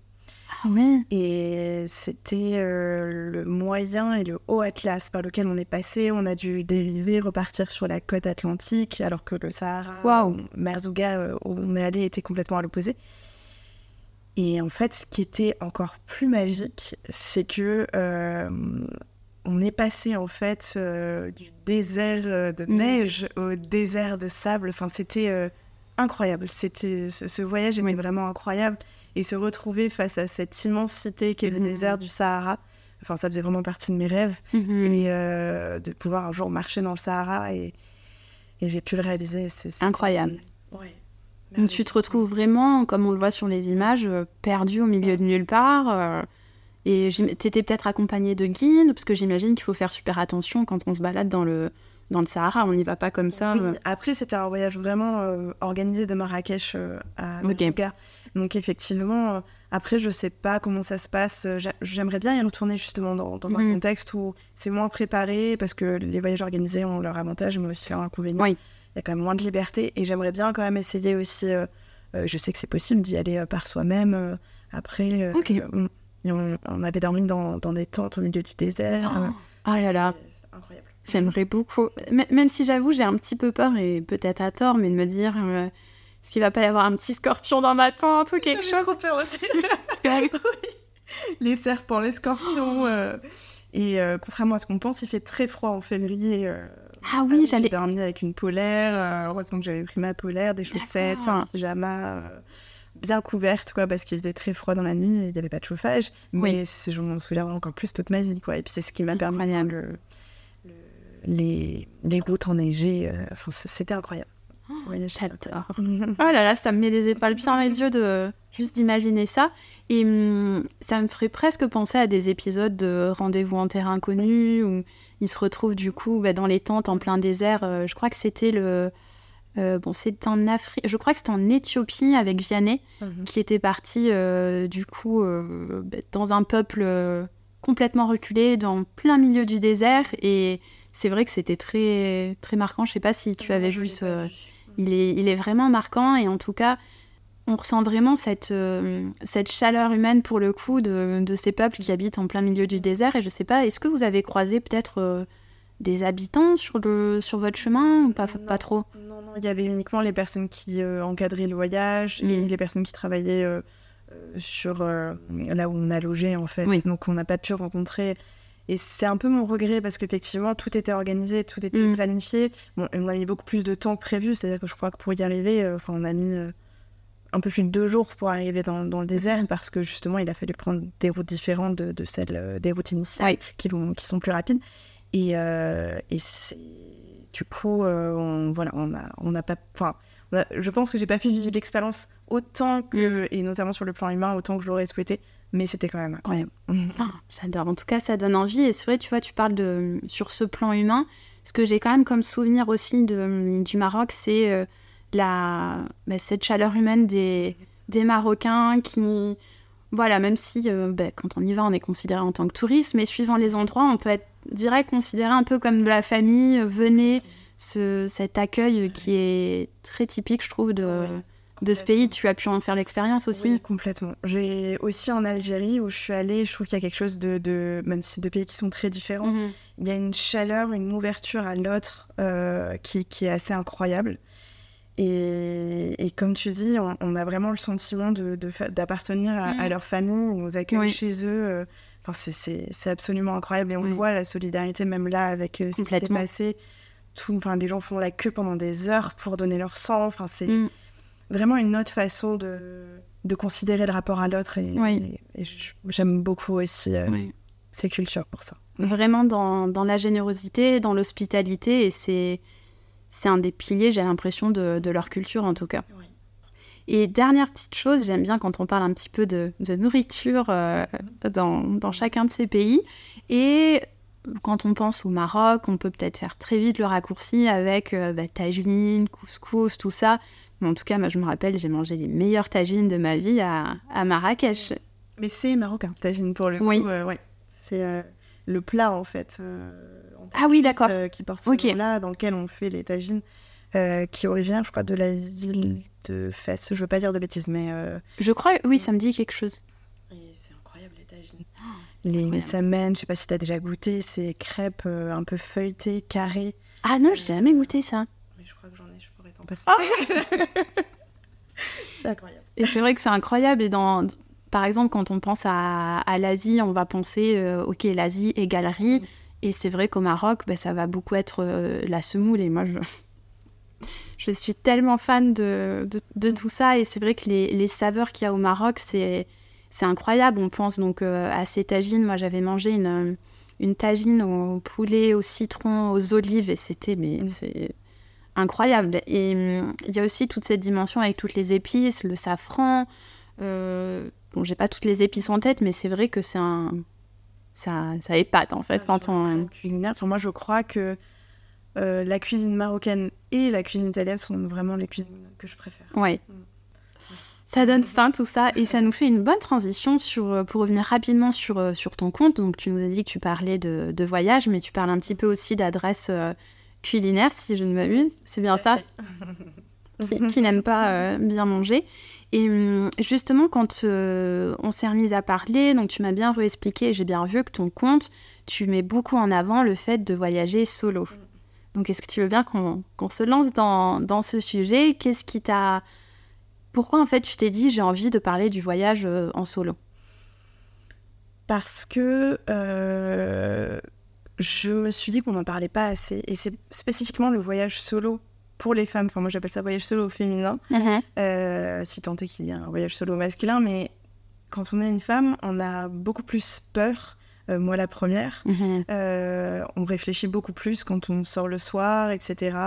Et c'était euh, le moyen et le haut Atlas par lequel on est passé. On a dû dériver, repartir sur la côte atlantique, alors que le Sahara, wow. Merzouga, euh, où on est allé, était complètement à l'opposé. Et en fait, ce qui était encore plus magique, c'est que euh, on est passé en fait du désert de mm. neige au désert de sable. Enfin, c'était incroyable. C'était ce, voyage était vraiment incroyable et se retrouver face à cette immensité qu'est le mhm. désert du Sahara. Enfin, ça faisait vraiment partie de mes rêves. Mhm. Et euh, de pouvoir un jour marcher dans le Sahara et, et j'ai pu le réaliser. C'est incroyable. Ouais. Donc tu te retrouves vraiment, comme on le voit sur les images, euh, perdu au milieu de nulle part. Euh, et tu étais peut-être accompagné de guides, parce que j'imagine qu'il faut faire super attention quand on se balade dans le, dans le Sahara, on n'y va pas comme ça. Oui, après, c'était un voyage vraiment organisé de Marrakech à Merzouga. Donc effectivement, euh, après, je sais pas comment ça se passe. Euh, j'aimerais bien y retourner justement dans, un mhm. contexte où c'est moins préparé, parce que les voyages organisés ont leur avantage, mais aussi leur inconvénient. Il y a quand même moins de liberté, et j'aimerais bien quand même essayer aussi, euh, je sais que c'est possible d'y aller par soi-même. après, on, avait dormi dans, des tentes au milieu du désert. Oh. Ah là là. incroyable. J'aimerais beaucoup. même si j'avoue, j'ai un petit peu peur, et peut-être à tort, mais de me dire est-ce qu'il va pas y avoir un petit scorpion dans ma tente ou quelque chose? trop peur aussi. *laughs* *laughs* Les serpents, les scorpions. Euh, et euh, contrairement à ce qu'on pense, il fait très froid en février. Euh, ah oui, j'allais. J'ai dormi avec une polaire. heureusement que j'avais pris ma polaire, des chaussettes, un pyjama bien couverte, quoi, parce qu'il faisait très froid dans la nuit et il n'y avait pas de chauffage. Mais je m'en souviens encore plus toute ma vie, quoi. Et puis c'est ce qui m'a permis de les, les routes enneigées. Enfin, c'était incroyable. Oh, j'adore. *laughs* oh là là, ça me met les étoiles bien les yeux de juste d'imaginer ça. Et hum, ça me ferait presque penser à des épisodes de Rendez-vous en terre inconnue où ils se retrouvent du coup bah, dans les tentes en plein désert. Euh, je crois que c'était le. Euh, bon, c'est en Afrique. Je crois que c'était en Éthiopie avec Vianney mhm. qui était parti euh, du coup bah, dans un peuple complètement reculé, dans plein milieu du désert. Et c'est vrai que c'était très très marquant. Je sais pas si tu avais vu ce il est, vraiment marquant et en tout cas, on ressent vraiment cette, euh, cette chaleur humaine pour le coup de, ces peuples qui habitent en plein milieu du désert. Et je sais pas, est-ce que vous avez croisé peut-être euh, des habitants sur, le, sur votre chemin ou pas, pas trop? Non, non, il y avait uniquement les personnes qui euh, encadraient le voyage et mm. les personnes qui travaillaient sur là où on a logé en fait. Donc on n'a pas pu rencontrer et c'est un peu mon regret parce qu'effectivement, tout était organisé, tout était mm. planifié. Bon, on a mis beaucoup plus de temps que prévu, c'est-à-dire que je crois que pour y arriver, euh, enfin, on a mis euh, un peu plus de deux jours pour arriver dans, dans, le désert parce que justement, il a fallu prendre des routes différentes de, de celles euh, des routes initiales qui, vont, qui sont plus rapides. Et, et c'est. Du coup, on, voilà, on n'a on a pas. Enfin, je pense que j'ai pas pu vivre l'expérience autant que, mm. et notamment sur le plan humain, autant que je l'aurais souhaité mais c'était quand même incroyable. *laughs* Ah, j'adore. En tout cas, ça donne envie. Et c'est vrai, tu vois, tu parles de sur ce plan humain. Ce que j'ai quand même comme souvenir aussi de, du Maroc, c'est euh, la bah, cette chaleur humaine des, des Marocains qui, voilà, même si euh, bah, quand on y va, on est considéré en tant que touriste, mais suivant les endroits, on peut être direct considéré un peu comme de la famille. Venez, ce, cet accueil qui est très typique, je trouve, de de ce pays, tu as pu en faire l'expérience aussi Oui, complètement. J'ai aussi en Algérie où je suis allée, je trouve qu'il y a quelque chose de, même si c'est deux pays qui sont très différents, mhm. il y a une chaleur, une ouverture à l'autre euh, qui, est assez incroyable. Et, comme tu dis, on, a vraiment le sentiment d'appartenir de, à, mhm. leur famille, ils nous accueillent chez eux. Euh, enfin, c'est absolument incroyable et on voit la solidarité même là avec euh, ce qui s'est passé. Tout, enfin, les gens font la queue pendant des heures pour donner leur sang. Enfin, c'est mm vraiment une autre façon de, de considérer le rapport à l'autre. Et, j'aime beaucoup aussi euh, ces cultures pour ça. Vraiment dans, dans la générosité, dans l'hospitalité, et c'est, c'est un des piliers, j'ai l'impression, de, de, leur culture en tout cas. Et dernière petite chose, j'aime bien quand on parle un petit peu de, de nourriture euh, dans, dans, chacun de ces pays. Et quand on pense au Maroc, on peut peut-être faire très vite le raccourci avec euh, bah, tagine, couscous, tout ça. Mais en tout cas, moi, je me rappelle, j'ai mangé les meilleures tagines de ma vie à, à Marrakech. Mais c'est marocain, tagine pour le coup. Oui. euh, ouais. C'est euh, le plat en fait. euh, en Ah oui, d'accord. euh, qui porte ce Ok. nom-là, dans lequel on fait les tagines, qui est originaire, je crois, de la ville de Fès. Je veux pas dire de bêtises, mais. Je crois, oui, ça me dit quelque chose. c'est incroyable les tagines. Oh, Les messamen, je sais pas si t'as déjà goûté, ces crêpes un peu feuilletées, carrées. Ah non, j'ai jamais goûté ça. Mais je crois que j'en Ah. *laughs* c'est incroyable. Et c'est vrai que c'est incroyable. Et dans, par exemple, quand on pense à, à l'Asie, on va penser, euh, ok, l'Asie égale riz. Mm. Et c'est vrai qu'au Maroc, ben, ça va beaucoup être euh, la semoule. Et moi, je, *laughs* je suis tellement fan de, de, de tout ça. Et c'est vrai que les, les saveurs qu'il y a au Maroc, c'est, c'est incroyable. On pense donc euh, à ces tagines. Moi, j'avais mangé une, une tagine au poulet, au citron, aux olives. Et c'était, mais Mm. c'est incroyable. Et hum, il y a aussi toute cette dimension avec toutes les épices, le safran. Euh, bon, j'ai pas toutes les épices en tête, mais c'est vrai que c'est un. Ça, ça épate en fait quand on. culinaire, enfin, moi je crois que euh, la cuisine marocaine et la cuisine italienne sont vraiment les cuisines que je préfère. Ouais. Mm. Ça donne faim tout ça et ça nous fait une bonne transition sur, euh, pour revenir rapidement sur, euh, sur ton compte. Donc tu nous as dit que tu parlais de, de voyage, mais tu parles un petit peu aussi d'adresses euh, culinaires, si je ne m'abuse. C'est bien ça qui, qui n'aiment pas euh, bien manger. Et hum, justement, quand euh, on s'est remis à parler, donc tu m'as bien réexpliqué, j'ai bien vu que ton compte, tu mets beaucoup en avant le fait de voyager solo. Donc est-ce que tu veux bien qu'on se lance dans, dans ce sujet? Qu'est-ce qui t'a... Pourquoi en fait tu t'es dit j'ai envie de parler du voyage euh, en solo? Parce que je me suis dit qu'on n'en parlait pas assez. Et c'est spécifiquement le voyage solo pour les femmes. Enfin, moi j'appelle ça voyage solo féminin. Euh, si tant est qu'il y a un voyage solo masculin. Mais quand on est une femme, on a beaucoup plus peur. Euh, moi, la première. Mhm. Euh, on réfléchit beaucoup plus quand on sort le soir, etc.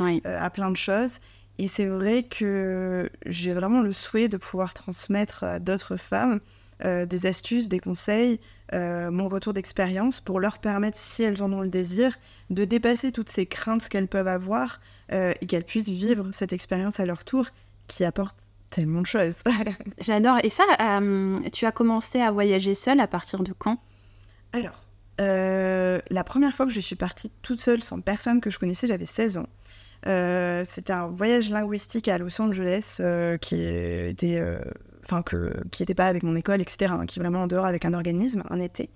Oui. à plein de choses. Et c'est vrai que j'ai vraiment le souhait de pouvoir transmettre à d'autres femmes des astuces, des conseils, euh, mon retour d'expérience pour leur permettre, si elles en ont le désir, de dépasser toutes ces craintes qu'elles peuvent avoir euh, et qu'elles puissent vivre cette expérience à leur tour qui apporte tellement de choses. *laughs* J'adore. Et ça, euh, tu as commencé à voyager seule à partir de quand? Alors, la première fois que je suis partie toute seule, sans personne que je connaissais, j'avais 16 ans. Euh, C'était un voyage linguistique à Los Angeles euh, qui était, euh, enfin que qui était pas avec mon école, etc. hein, qui est vraiment en dehors avec un organisme, un été.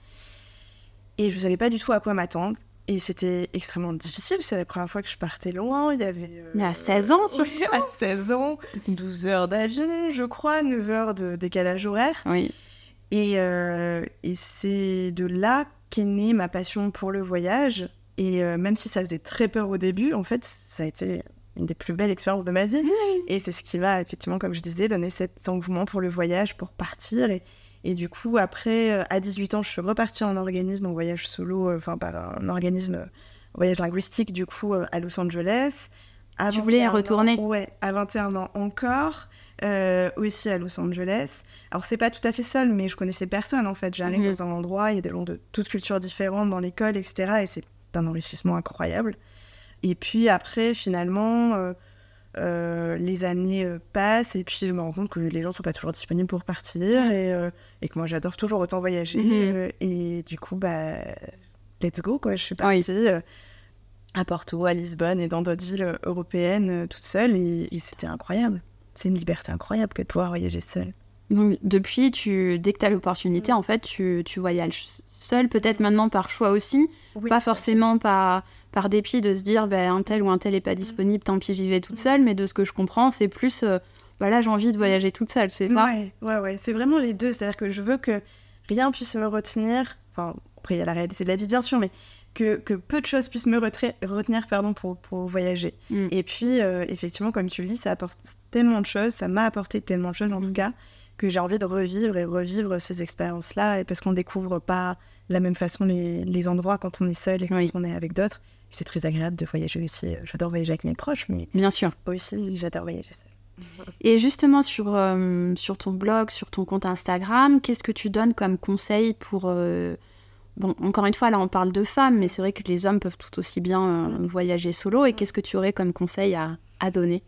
Et je savais pas du tout à quoi m'attendre. Et c'était extrêmement difficile. C'est la première fois que je partais loin. Il y avait. euh, Mais à 16 ans, oui, surtout. À 16 ans, 12 heures d'avion, je crois, 9 heures de décalage horaire. Oui. Et, euh, et c'est de là qu'est née ma passion pour le voyage. Et euh, même si ça faisait très peur au début, en fait, ça a été une des plus belles expériences de ma vie. Et c'est ce qui m'a, effectivement, comme je disais, donné cet engouement pour le voyage, pour partir. Et, et du coup, après, euh, à 18 ans, je suis repartie en organisme, en voyage solo, euh, enfin, par un organisme, euh, voyage linguistique, du coup, à Los Angeles. À Tu voulais y 21 ans- retourner Ouais, à 21 ans encore. euh, aussi à Los Angeles. Alors, c'est pas tout à fait seul, mais je connaissais personne en fait. J'arrive Mhm. dans un endroit, il y a des gens de toutes cultures différentes dans l'école, etc. Et c'est un enrichissement incroyable. Et puis après, finalement, euh, euh, les années euh, passent et puis je me rends compte que les gens sont pas toujours disponibles pour partir et, et que moi j'adore toujours autant voyager. Mhm. et du coup, bah, let's go quoi. Je suis Oui. partie. euh, à Porto, à Lisbonne et dans d'autres villes européennes toute seule et, et c'était incroyable. C'est une liberté incroyable que de pouvoir voyager seule. Donc depuis, tu, dès que tu as l'opportunité, en fait, tu, tu voyages seul, peut-être maintenant par choix aussi, pas forcément par, par dépit de se dire ben, un tel ou un tel est pas disponible, tant pis j'y vais toute seule, mais de ce que je comprends, c'est plus euh, bah là j'ai envie de voyager toute seule, c'est ça? Ouais, ouais, ouais. C'est vraiment les deux. C'est-à-dire que je veux que rien puisse me retenir. Enfin, après, il y a la réalité de la vie, bien sûr, mais que, que peu de choses puissent me retenir pardon, pour, pour voyager. Mm. Et puis, euh, effectivement, comme tu le dis, ça apporte tellement de choses, ça m'a apporté tellement de choses en Mm. tout cas, que j'ai envie de revivre et revivre ces expériences-là, et parce qu'on découvre pas de la même façon les, les endroits quand on est seul et quand Oui. on est avec d'autres. C'est très agréable de voyager aussi. J'adore voyager avec mes proches, mais Bien sûr. aussi j'adore voyager seul. *laughs* Et justement, sur, euh, sur ton blog, sur ton compte Instagram, qu'est-ce que tu donnes comme conseil pour, euh, Bon, encore une fois, là, on parle de femmes, mais c'est vrai que les hommes peuvent tout aussi bien euh, voyager solo. Et qu'est-ce que tu aurais comme conseil à, à donner?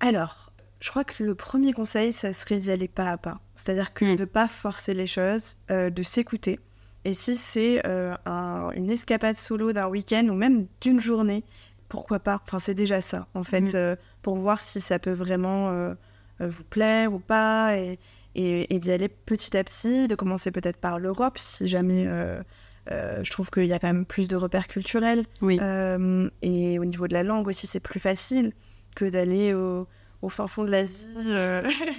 Alors, je crois que le premier conseil, ça serait d'y aller pas à pas. C'est-à-dire que Mm. de ne pas forcer les choses, euh, de s'écouter. Et si c'est euh, un- une escapade solo d'un week-end ou même d'une journée, pourquoi pas? Enfin, c'est déjà ça, en fait, Mm. euh, pour voir si ça peut vraiment euh, vous plaire ou pas. Et, et, et d'y aller petit à petit, de commencer peut-être par l'Europe, si jamais je trouve qu'il y a quand même plus de repères culturels. Oui. Et au niveau de la langue aussi, c'est plus facile que d'aller au, au fin fond de l'Asie.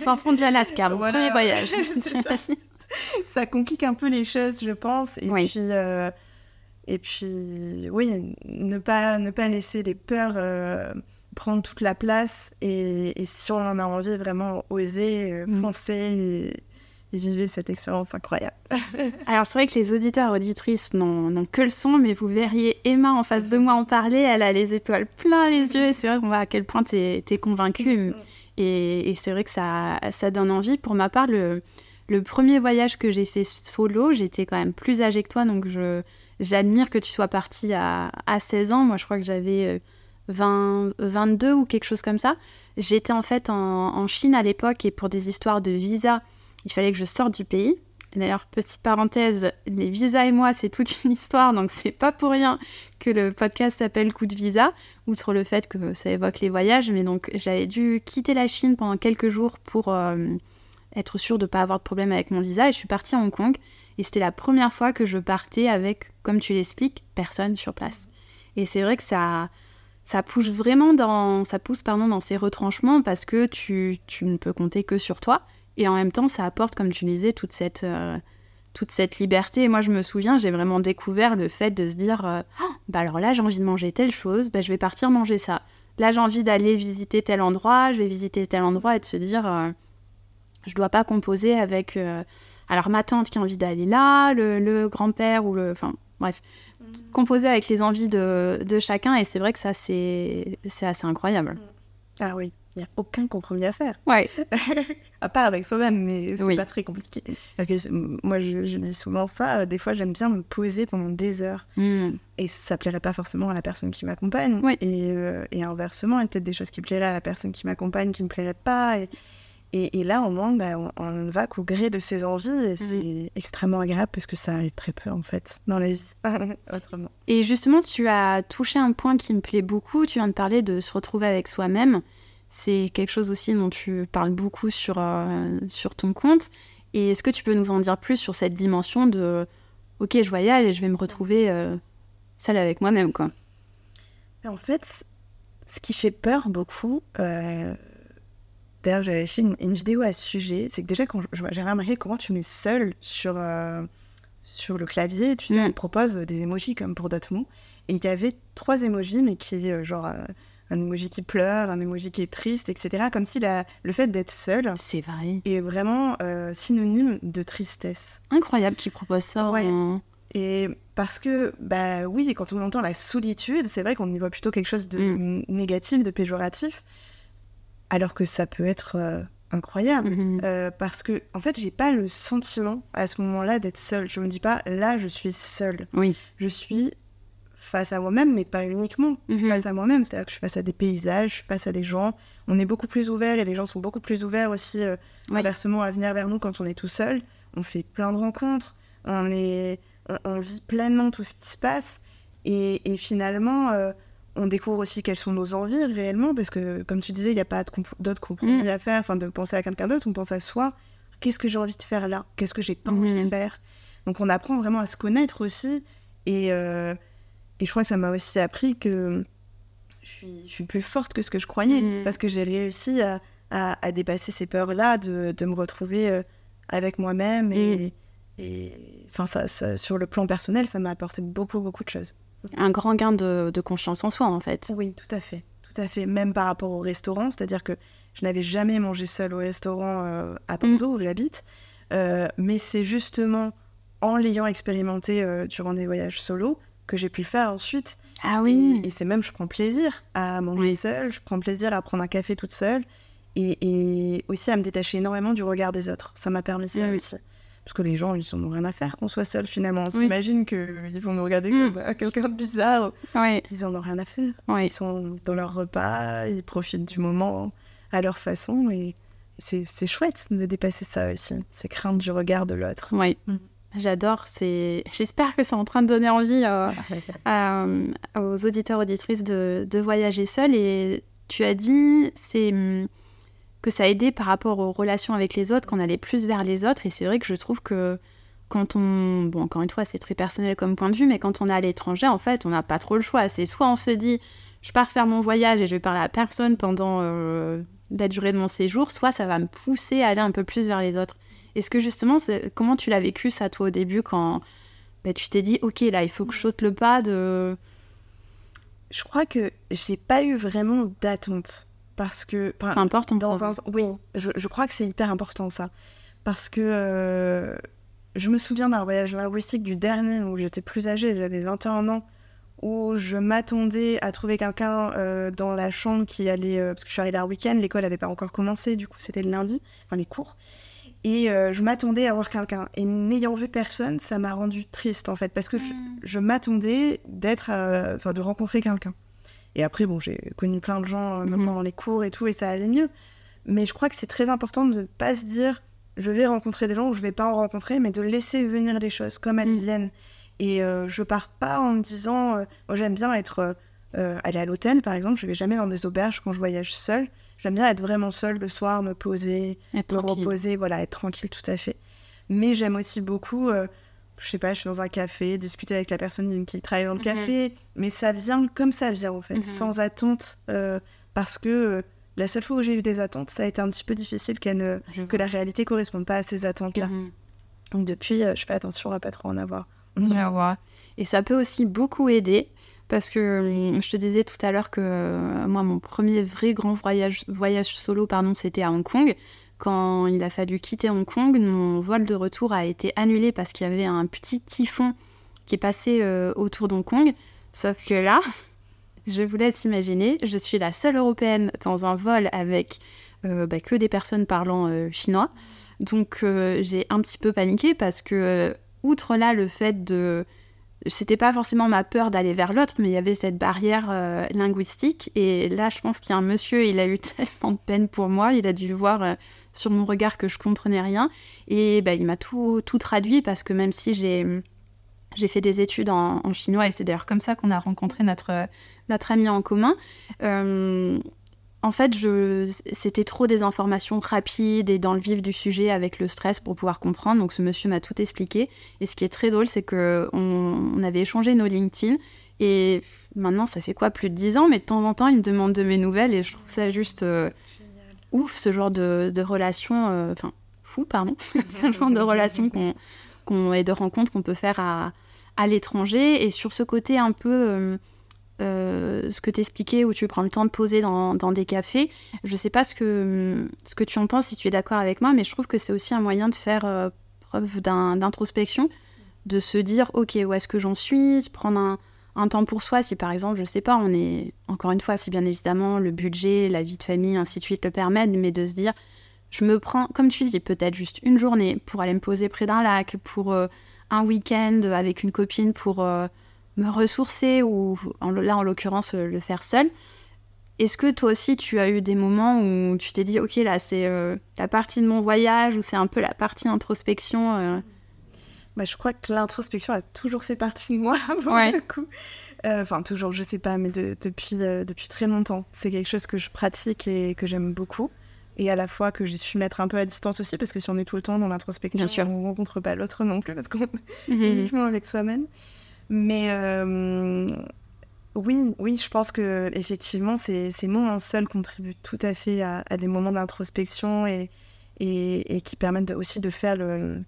Fin fond de l'Alaska, mon *laughs* Voilà. premier voyage. *laughs* *laughs* Ça. complique un peu les choses, je pense. Et Oui. puis, euh, et puis, oui, ne pas, ne pas laisser les peurs euh, prendre toute la place. Et, et si on en a envie, vraiment oser, euh, Mm. foncer et, et vivre cette expérience incroyable. *laughs* Alors c'est vrai que les auditeurs auditrices n'ont que le son, mais vous verriez Emma en face de moi en parler, elle a les étoiles plein les yeux, et c'est vrai qu'on voit à quel point tu es, convaincue, et, et c'est vrai que ça, ça donne envie. Pour ma part, le, le premier voyage que j'ai fait solo, j'étais quand même plus âgée que toi, donc je j'admire que tu sois partie à, à 16 ans, moi je crois que j'avais... euh, 20, 22 ou quelque chose comme ça. J'étais en fait en, en Chine à l'époque et pour des histoires de visa, il fallait que je sorte du pays. D'ailleurs, petite parenthèse, les visas et moi, c'est toute une histoire, donc c'est pas pour rien que le podcast s'appelle Coup de visa, outre le fait que ça évoque les voyages. Mais donc, j'avais dû quitter la Chine pendant quelques jours pour euh, être sûre de ne pas avoir de problème avec mon visa. Et je suis partie à Hong Kong. Et c'était la première fois que je partais avec, comme tu l'expliques, personne sur place. Et c'est vrai que ça, ça pousse vraiment dans, ça pousse pardon, dans ces retranchements parce que tu, tu ne peux compter que sur toi. Et en même temps, ça apporte, comme tu disais, toute cette, euh, toute cette liberté. Et moi, je me souviens, j'ai vraiment découvert le fait de se dire euh, Ah, bah alors là, j'ai envie de manger telle chose, bah, je vais partir manger ça. Là, j'ai envie d'aller visiter tel endroit, je vais visiter tel endroit et de se dire euh, Je dois pas composer avec. euh, alors, ma tante qui a envie d'aller là, le, le grand-père ou le. Enfin, bref. Composer avec les envies de, de chacun. Et c'est vrai que ça, c'est c'est assez incroyable. Ah oui, il n'y a aucun compromis à faire. Ouais. *laughs* à part avec soi-même, mais c'est Oui. pas très compliqué. Moi, je, je dis souvent ça. euh, Des fois, j'aime bien me poser pendant des heures. Mm. Et ça plairait pas forcément à la personne qui m'accompagne. Oui. Et, euh, et inversement, il y a peut-être des choses qui plairaient à la personne qui m'accompagne qui ne plairaient pas. Et, et, et là, au moins, bah, on, on ne va qu'au gré de ses envies. Et c'est extrêmement agréable parce que ça arrive très peu, en fait, dans la vie. *laughs* Autrement. Et justement, tu as touché un point qui me plaît beaucoup. Tu viens de parler de se retrouver avec soi-même. C'est quelque chose aussi dont tu parles beaucoup sur, euh, sur ton compte. Et est-ce que tu peux nous en dire plus sur cette dimension de Ok, je voyage et je vais me retrouver euh, seule avec moi-même, quoi? En fait, ce qui fait peur beaucoup, euh, d'ailleurs j'avais fait une, une vidéo à ce sujet, c'est que déjà quand j'ai remarqué comment tu mets seul sur, euh, sur le clavier, tu sais, Mm. on propose des emojis comme pour d'autres mots, et il y avait trois emojis, mais qui, euh, genre, euh, un emoji qui pleure, un emoji qui est triste, etc. Comme si la- le fait d'être seul C'est vrai. est vraiment euh, synonyme de tristesse. Incroyable qu'ils proposent ça. Ouais. en- Et parce que, bah oui, quand on entend la solitude, c'est vrai qu'on y voit plutôt quelque chose de négatif, de péjoratif, alors que ça peut être euh, incroyable. Mhm. Euh, parce que, en fait, j'ai pas le sentiment à ce moment-là d'être seule. Je me dis pas, là, je suis seule. Oui. Je suis face à moi-même, mais pas uniquement Mhm. face à moi-même. C'est-à-dire que je suis face à des paysages, je suis face à des gens. On est beaucoup plus ouvert et les gens sont beaucoup plus ouverts aussi, euh, Ouais. inversement, à venir vers nous quand on est tout seul. On fait plein de rencontres. On, est, on, on vit pleinement tout ce qui se passe. Et, et finalement, euh, on découvre aussi quelles sont nos envies réellement, parce que, comme tu disais, il n'y a pas d'autres compromis Mm. à faire, enfin, de penser à quelqu'un d'autre, on pense à soi. Qu'est-ce que j'ai envie de faire là? Qu'est-ce que j'ai pas envie de faire? Donc, on apprend vraiment à se connaître aussi. Et, euh, et je crois que ça m'a aussi appris que je suis, je suis plus forte que ce que je croyais, Mhm. parce que j'ai réussi à, à- à dépasser ces peurs-là, de, de me retrouver euh, avec moi-même. Et, et enfin, ça, ça- sur le plan personnel, ça m'a apporté beaucoup, beaucoup de choses. Un grand gain de, de confiance en soi, en fait. Oui, tout à fait. Tout à fait. Même par rapport au restaurant, c'est-à-dire que je n'avais jamais mangé seule au restaurant euh, à Bordeaux, où j'habite. Euh, mais c'est justement en l'ayant expérimenté euh, durant des voyages solo que j'ai pu le faire ensuite. Ah oui. Et, et c'est même, je prends plaisir à manger Oui. seule, je prends plaisir à prendre un café toute seule et, et aussi à me détacher énormément du regard des autres. Ça m'a permis ça Oui, oui. Parce que les gens, ils n'ont rien à faire qu'on soit seul finalement. On s'imagine qu'ils vont nous regarder mm. comme euh, quelqu'un de bizarre. Ils n'en ont rien à faire. Ils sont dans leur repas, ils profitent du moment à leur façon et c'est chouette de dépasser ça aussi, ces craintes du regard de l'autre. Oui. Mm. J'adore. C'est. J'espère que c'est en train de donner envie euh, *laughs* aux auditeurs auditrices de, de, voyager seuls. Et tu as dit c'est que ça a aidé par rapport aux relations avec les autres, qu'on allait plus vers les autres. Et c'est vrai que je trouve que quand on. Bon, encore une fois, c'est très personnel comme point de vue, mais quand on est à l'étranger, en fait, on n'a pas trop le choix. C'est soit on se dit je pars faire mon voyage et je vais parler à personne pendant euh, la durée de mon séjour, soit ça va me pousser à aller un peu plus vers les autres. Est-ce que justement, comment tu l'as vécu ça toi au début quand bah, tu t'es dit, ok, là, il faut que je saute le pas de... Je crois que j'ai pas eu vraiment d'attente. Parce que... C'est important. Dans un, oui, je, je, crois que c'est hyper important ça. Parce que euh, je me souviens d'un voyage linguistique du dernier où j'étais plus âgée, j'avais 21 ans, où je m'attendais à trouver quelqu'un euh, dans la chambre qui allait... Euh, parce que je suis arrivée un week-end, l'école n'avait pas encore commencé, du coup c'était le lundi, enfin les cours. Et euh, je m'attendais à voir quelqu'un. Et n'ayant vu personne, ça m'a rendu triste en fait, parce que je, hmm. m'attendais d'être, enfin, de rencontrer quelqu'un. Et après, bon, j'ai connu plein de gens euh, mhm. pendant les cours et tout, et ça allait mieux. Mais je crois que c'est très important de ne pas se dire, je vais rencontrer des gens ou je vais pas en rencontrer, mais de laisser venir les choses comme elles hmm. viennent. Et je pars pas en me disant, moi j'aime bien être, aller à l'hôtel par exemple, je vais jamais dans des auberges quand je voyage seule. J'aime bien être vraiment seule le soir, me poser, me reposer, voilà, être tranquille tout à fait. Mais j'aime aussi beaucoup, euh, je sais pas, je suis dans un café, discuter avec la personne qui travaille dans le mhm. café, mais ça vient comme ça vient en fait, mhm. sans attente, euh, parce que euh, la seule fois où j'ai eu des attentes, ça a été un petit peu difficile que la réalité corresponde pas à ces attentes-là. Mhm. Donc depuis, je fais attention à pas trop en avoir. *laughs* Et ça peut aussi beaucoup aider parce que hum, je te disais tout à l'heure que euh, moi, mon premier vrai grand voyage, voyage solo, pardon, c'était à Hong Kong. Quand il a fallu quitter Hong Kong, mon vol de retour a été annulé parce qu'il y avait un petit typhon qui est passé euh, autour d'Hong Kong. Sauf que là, *laughs* je vous laisse imaginer, je suis la seule européenne dans un vol avec euh, bah, que des personnes parlant chinois. Donc j'ai un petit peu paniqué parce que, outre là le fait de c'était pas forcément ma peur d'aller vers l'autre, mais il y avait cette barrière euh, linguistique. Et là, je pense qu'il y a un monsieur, il a eu *laughs* tellement de peine pour moi, il a dû voir euh, sur mon regard que je comprenais rien. Et bah, il m'a tout, tout, traduit parce que même si j'ai, j'ai fait des études en, chinois, et c'est d'ailleurs comme ça qu'on a rencontré notre, notre ami en commun, euh, en fait, je... c'était trop des informations rapides et dans le vif du sujet avec le stress pour pouvoir comprendre. Donc ce monsieur m'a tout expliqué. Et ce qui est très drôle, c'est que on... avait échangé nos LinkedIn. Et maintenant, ça fait quoi Plus de 10 ans, mais de temps en temps, il me demande de mes nouvelles et je trouve ça juste euh, ouf, ce genre de, de relation. Euh, enfin, fou, pardon. *laughs* ce genre de relation qu'on, et de rencontres qu'on peut faire à, à l'étranger. Et sur ce côté un peu. Euh, euh, ce que t'expliquais où tu prends le temps de poser dans, des cafés. Je sais pas ce que, ce que tu en penses, si tu es d'accord avec moi, mais je trouve que c'est aussi un moyen de faire preuve d'introspection, de se dire, ok, où est-ce que j'en suis, prendre un, temps pour soi, si par exemple, je sais pas, on est, encore une fois, si bien évidemment le budget, la vie de famille, ainsi de suite le permettent, mais de se dire, je me prends, comme tu dis, peut-être juste une journée pour aller me poser près d'un lac, pour euh, un week-end avec une copine pour me ressourcer ou là en l'occurrence euh, le faire seul. Est-ce que toi aussi tu as eu des moments où tu t'es dit ok là c'est euh, la partie de mon voyage ou c'est un peu la partie introspection euh? Bah, je crois que l'introspection a toujours fait partie de moi *laughs* pour le coup. Enfin toujours je sais pas mais depuis, depuis très longtemps. C'est quelque chose que je pratique et que j'aime beaucoup et à la fois que j'ai su mettre un peu à distance aussi parce que si on est tout le temps dans l'introspection on ne rencontre pas l'autre non plus parce qu'on est mhm. uniquement avec soi-même. Mais euh, oui, oui, je pense que effectivement, ces, ces mots seuls contribuent tout à fait à, des moments d'introspection et, et, qui permettent aussi de faire le,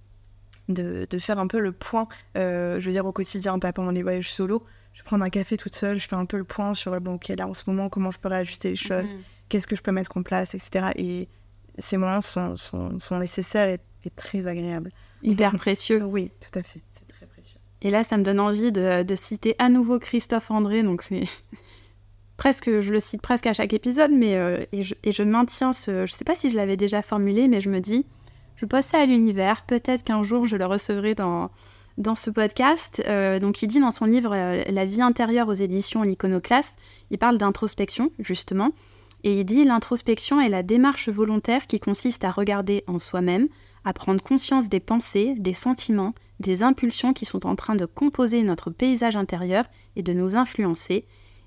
de, de, faire un peu le point, euh, je veux dire au quotidien, pas pendant les voyages solo. Je prends un café toute seule, je fais un peu le point sur bon, ok, là en ce moment, comment je peux réajuster les choses, mhm. qu'est-ce que je peux mettre en place, etc. Et ces moments sont, sont, sont nécessaires et, et, très agréables. Hyper *laughs* précieux. Oui, tout à fait. Et là, ça me donne envie de, citer à nouveau Christophe André. Donc, c'est *laughs* presque, je le cite presque à chaque épisode, mais euh, et, je, maintiens ce. Je sais pas si je l'avais déjà formulé, mais je me dis je pose ça à l'univers. Peut-être qu'un jour je le recevrai dans, dans ce podcast. Euh, donc, il dit dans son livre euh, La vie intérieure aux éditions L'Iconoclaste, il parle d'introspection, justement. Et il dit L'introspection est la démarche volontaire qui consiste à regarder en soi-même, à prendre conscience des pensées, des sentiments, des impulsions qui sont en train de composer notre paysage intérieur et de nous influencer.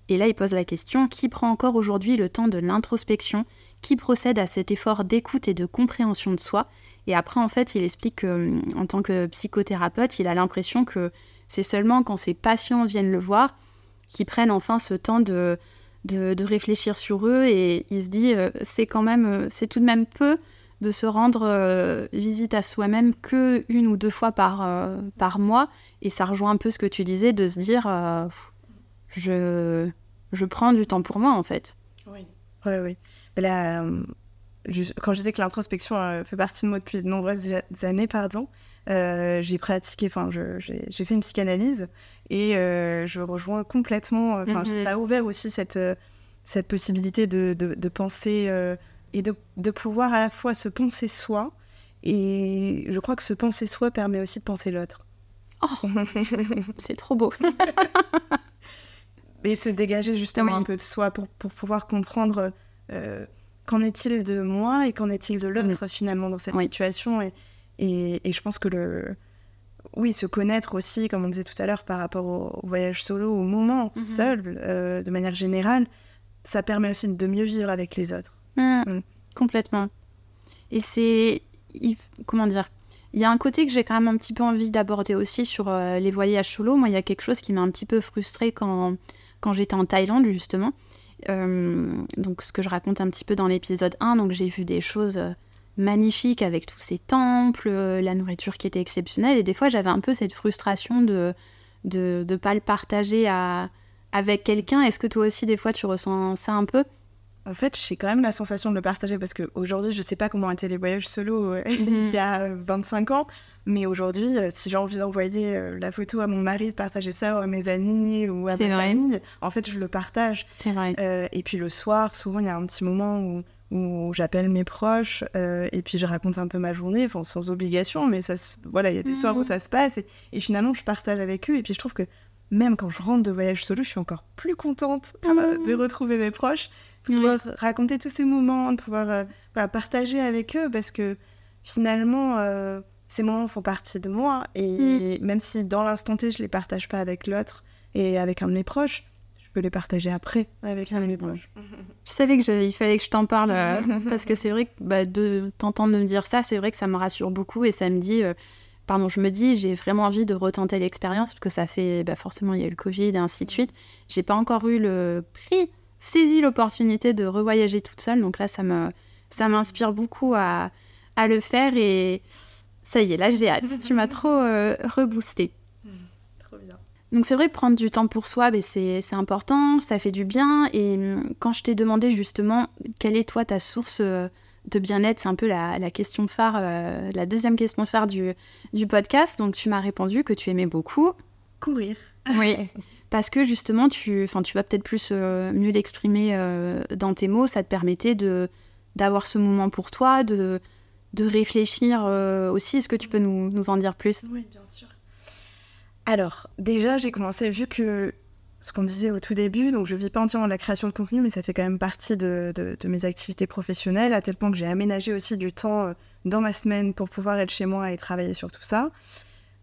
Et là, il pose la question qui prend encore aujourd'hui le temps de l'introspection Qui procède à cet effort d'écoute et de compréhension de soi Et après, en fait, il explique qu'en tant que psychothérapeute, il a l'impression que c'est seulement quand ses patients viennent le voir qu'ils prennent enfin ce temps de, de, réfléchir sur eux et il se dit euh, c'est quand même, euh, c'est tout de même peu de se rendre euh, visite à soi-même que une ou deux fois par, par mois et ça rejoint un peu ce que tu disais de se dire je, je prends du temps pour moi en fait. Oui, oui, oui. Là, quand je disais que l'introspection fait partie de moi depuis de nombreuses années, pardon, j'ai pratiqué, enfin, j'ai fait une psychanalyse et euh, je rejoins complètement. Euh, mhm. ça a ouvert aussi cette, euh, cette possibilité de, de, penser et de, de, pouvoir à la fois se penser soi. Et je crois que se penser soi permet aussi de penser l'autre. Oh, *laughs* c'est trop beau. *laughs* et de se dégager justement un peu de soi pour, pour pouvoir comprendre qu'en est-il de moi et qu'en est-il de l'autre finalement dans cette situation. Et, et, et, je pense que le, oui, se connaître aussi, comme on disait tout à l'heure, par rapport au, voyage solo, au moment mhm. seul, euh, de manière générale, ça permet aussi de mieux vivre avec les autres. Mm. Mm. Complètement. Et c'est. Comment dire Il y a un côté que j'ai quand même un petit peu envie d'aborder aussi sur euh, les voyages solo. Moi, il y a quelque chose qui m'a un petit peu frustrée quand, quand j'étais en Thaïlande, justement. Euh, donc, ce que je raconte un petit peu dans l'épisode 1, donc j'ai vu des choses magnifique avec tous ces temples, euh, la nourriture qui était exceptionnelle. Et des fois, j'avais un peu cette frustration de de ne pas le partager à, avec quelqu'un. Est-ce que toi aussi, des fois, tu ressens ça un peu? En fait, j'ai quand même la sensation de le partager parce qu'aujourd'hui, je ne sais pas comment étaient les voyages solo euh, *laughs* mhm. il y a 25 ans. Mais aujourd'hui, euh, si j'ai envie d'envoyer la photo à mon mari, de partager ça à mes amis ou à ma famille, en fait, je le partage. C'est vrai. et puis le soir, souvent, il y a un petit moment où où j'appelle mes proches euh, et puis je raconte un peu ma journée, enfin, sans obligation, mais ça, voilà, il y a des soirs où mmh. ça se passe et, finalement je partage avec eux et puis je trouve que même quand je rentre de voyage solo, je suis encore plus contente euh, mmh. de retrouver mes proches, de pouvoir raconter tous ces moments, de pouvoir euh, partager avec eux parce que finalement ces moments font partie de moi et, mmh. même si dans l'instant T je les partage pas avec l'autre et avec un de mes proches, je peux les partager après avec un de mes proches. *laughs* Je savais qu'il fallait que je t'en parle euh, *laughs* parce que c'est vrai que bah, de t'entendre me dire ça, c'est vrai que ça me rassure beaucoup et ça me dit, euh, pardon, je me dis, j'ai vraiment envie de retenter l'expérience parce que ça fait, bah, forcément, il y a eu le Covid et ainsi de suite. J'ai pas encore eu le prix, saisi l'opportunité de revoyager toute seule, donc là, ça me, ça m'inspire beaucoup à, à le faire et ça y est, là, j'ai hâte. tu m'as trop euh, reboosté. Donc c'est vrai, prendre du temps pour soi, ben, c'est important, ça fait du bien. Et hum, quand je t'ai demandé justement quelle est toi ta source euh, de bien-être, c'est un peu la, question phare, euh, la deuxième question phare du, du podcast. Donc tu m'as répondu que tu aimais beaucoup courir. Oui. *laughs* Parce que justement, tu, tu vas peut-être plus euh, mieux l'exprimer dans tes mots, ça te permettait de d'avoir ce moment pour toi, de, de réfléchir aussi. Est-ce que tu peux nous, en dire plus? Oui, bien sûr. Alors, déjà, j'ai commencé, vu que ce qu'on disait au tout début, donc je vis pas entièrement de la création de contenu, mais ça fait quand même partie de, mes activités professionnelles, à tel point que j'ai aménagé aussi du temps euh, dans ma semaine pour pouvoir être chez moi et travailler sur tout ça.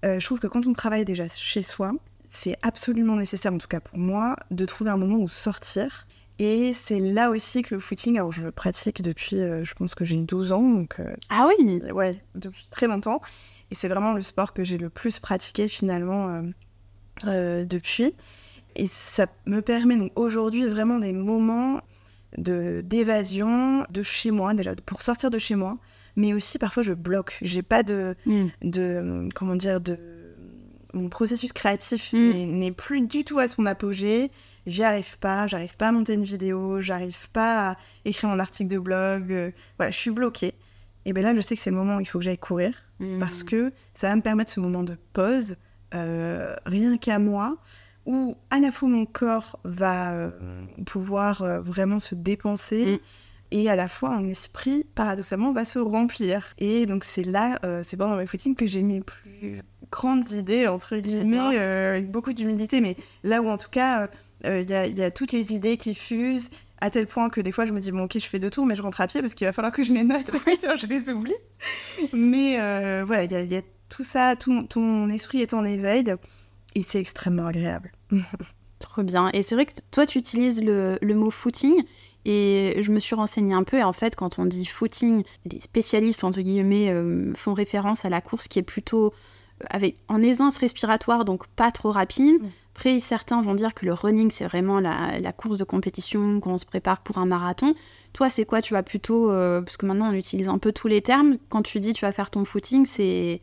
Euh, je trouve que quand on travaille déjà chez soi, c'est absolument nécessaire, en tout cas pour moi, de trouver un moment où sortir. Et c'est là aussi que le footing, alors je le pratique depuis, euh, je pense que j'ai 12 ans, donc... ah oui Ouais, depuis très longtemps. Et c'est vraiment le sport que j'ai le plus pratiqué finalement euh, euh, depuis. Et ça me permet donc aujourd'hui vraiment des moments de d'évasion de chez moi déjà pour sortir de chez moi mais aussi parfois je bloque j'ai pas de mm. de comment dire de mon processus créatif mm. n'est plus du tout à son apogée j'y arrive pas j'arrive pas à monter une vidéo j'arrive pas à écrire un article de blog euh, voilà je suis bloquée et bien là je sais que c'est le moment où il faut que j'aille courir parce mmh. que ça va me permettre ce moment de pause, euh, rien qu'à moi, où à la fois mon corps va euh, pouvoir vraiment se dépenser, et à la fois un esprit paradoxalement va se remplir. Et donc c'est là, euh, c'est pendant mes footings que j'ai mes plus grandes idées, entre guillemets, euh, avec beaucoup d'humilité, mais là où en tout cas, euh, il y, a toutes les idées qui fusent, à tel point que des fois je me dis, bon ok, je fais deux tours, mais je rentre à pied parce qu'il va falloir que je les note, parce que sinon je les oublie. Mais voilà, il y, a tout ça, tout, ton esprit est en éveil, et c'est extrêmement agréable. *laughs* Trop bien. Et c'est vrai que toi, tu utilises le, le mot footing. Et je me suis renseignée un peu, et en fait, quand on dit footing, les spécialistes, entre guillemets, euh, font référence à la course qui est plutôt euh, avec, en aisance respiratoire, donc pas trop rapide. Mm. Après, certains vont dire que le running, c'est vraiment la, course de compétition, quand on se prépare pour un marathon. Toi, c'est quoi? Tu vas plutôt, euh, parce que maintenant on utilise un peu tous les termes, quand tu dis tu vas faire ton footing, c'est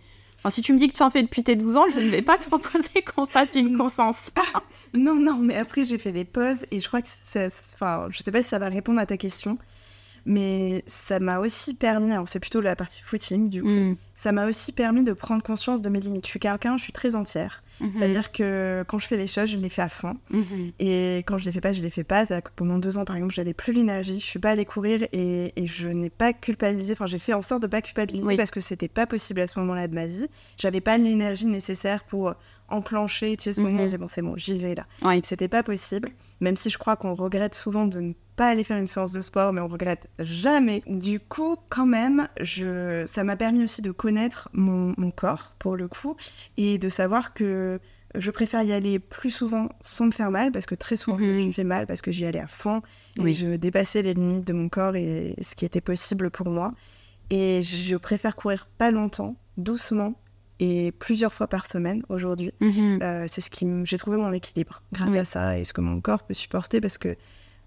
si tu me dis que tu en fais depuis tes 12 ans, je ne vais pas te *laughs* proposer qu'on fasse une conscience. non, non, mais après, j'ai fait des pauses et je crois que ça. Enfin, je sais pas si ça va répondre à ta question, mais ça m'a aussi permis. Alors, c'est plutôt la partie footing, du coup. Hmm. Ça m'a aussi permis de prendre conscience de mes limites. Je suis quelqu'un, je suis très entière. Mhm. C'est-à-dire que quand je fais les choses, je les fais à fond. Mhm. Et quand je les fais pas, je les fais pas. Que pendant deux ans, par exemple, j'avais plus l'énergie. Je suis pas allée courir et, je n'ai pas culpabilisé. Enfin, j'ai fait en sorte de pas culpabiliser parce que c'était pas possible à ce moment-là de ma vie. J'avais pas l'énergie nécessaire pour enclencher. Tu sais, ce moment, mhm. bon, c'est bon, j'y vais là. C'était pas possible. Même si je crois qu'on regrette souvent de ne pas aller faire une séance de sport, mais on regrette jamais. Du coup, quand même, je... ça m'a permis aussi de connaître mon, corps, pour le coup, et de savoir que je préfère y aller plus souvent sans me faire mal, parce que très souvent, je me mhm. fais mal, parce que j'y allais à fond, et je dépassais les limites de mon corps et ce qui était possible pour moi. Et je préfère courir pas longtemps, doucement, et plusieurs fois par semaine aujourd'hui. Mhm. Euh, c'est ce qui j'ai trouvé mon équilibre grâce à ça et ce que mon corps peut supporter parce que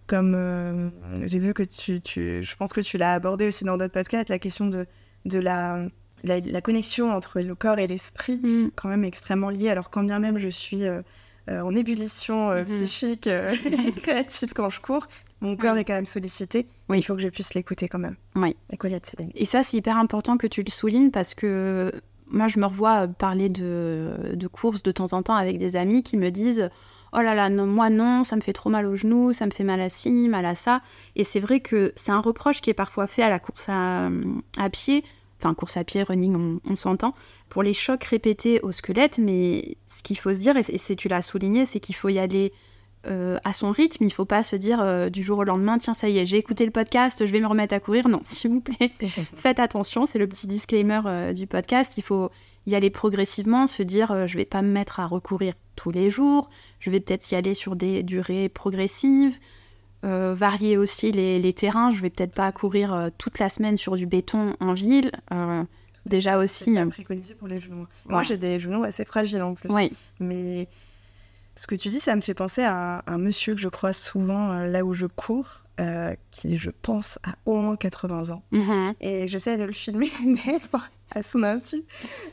comme euh, j'ai vu que tu, tu, je pense que tu l'as abordé aussi dans d'autres podcasts, la question de, de la, la, connexion entre le corps et l'esprit, mm. quand même extrêmement liée. Alors quand bien même je suis euh, en ébullition mm-hmm. psychique, *laughs* créative quand je cours, mon corps est quand même sollicité. Oui. Il faut que je puisse l'écouter quand même. Oui. Et Et ça, c'est hyper important que tu le soulignes parce que moi, je me revois parler de, de courses de temps en temps avec des amis qui me disent Oh là là, moi non, ça me fait trop mal aux genoux, ça me fait mal à ci, mal à ça. Et c'est vrai que c'est un reproche qui est parfois fait à la course à, pied, enfin course à pied, running, on, s'entend, pour les chocs répétés au squelette. Mais ce qu'il faut se dire, et, c'est tu l'as souligné, c'est qu'il faut y aller euh, à son rythme. Il ne faut pas se dire euh, du jour au lendemain, tiens, ça y est, j'ai écouté le podcast, je vais me remettre à courir. Non, *laughs* s'il vous plaît, faites attention. C'est le petit disclaimer euh, du podcast. Il faut y aller progressivement, se dire, je vais pas me mettre à recourir tous les jours. Je vais peut-être y aller sur des durées progressives. varier aussi les, terrains. Je vais peut-être pas courir toute la semaine sur du béton en ville. déjà aussi. C'est préconisé pour les genoux. Moi, j'ai des genoux assez fragiles en plus. Oui. Mais ce que tu dis, ça me fait penser à un, monsieur que je croise souvent euh, là où je cours, euh, qui, je pense, a au moins 80 ans. Mm-hmm. Et j'essaie de le filmer *laughs* à son insu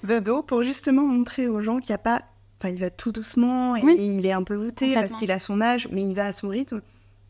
de dos pour justement montrer aux gens qu'il n'y a pas. Enfin, il va tout doucement et, il est un peu voûté parce qu'il a son âge, mais il va à son rythme.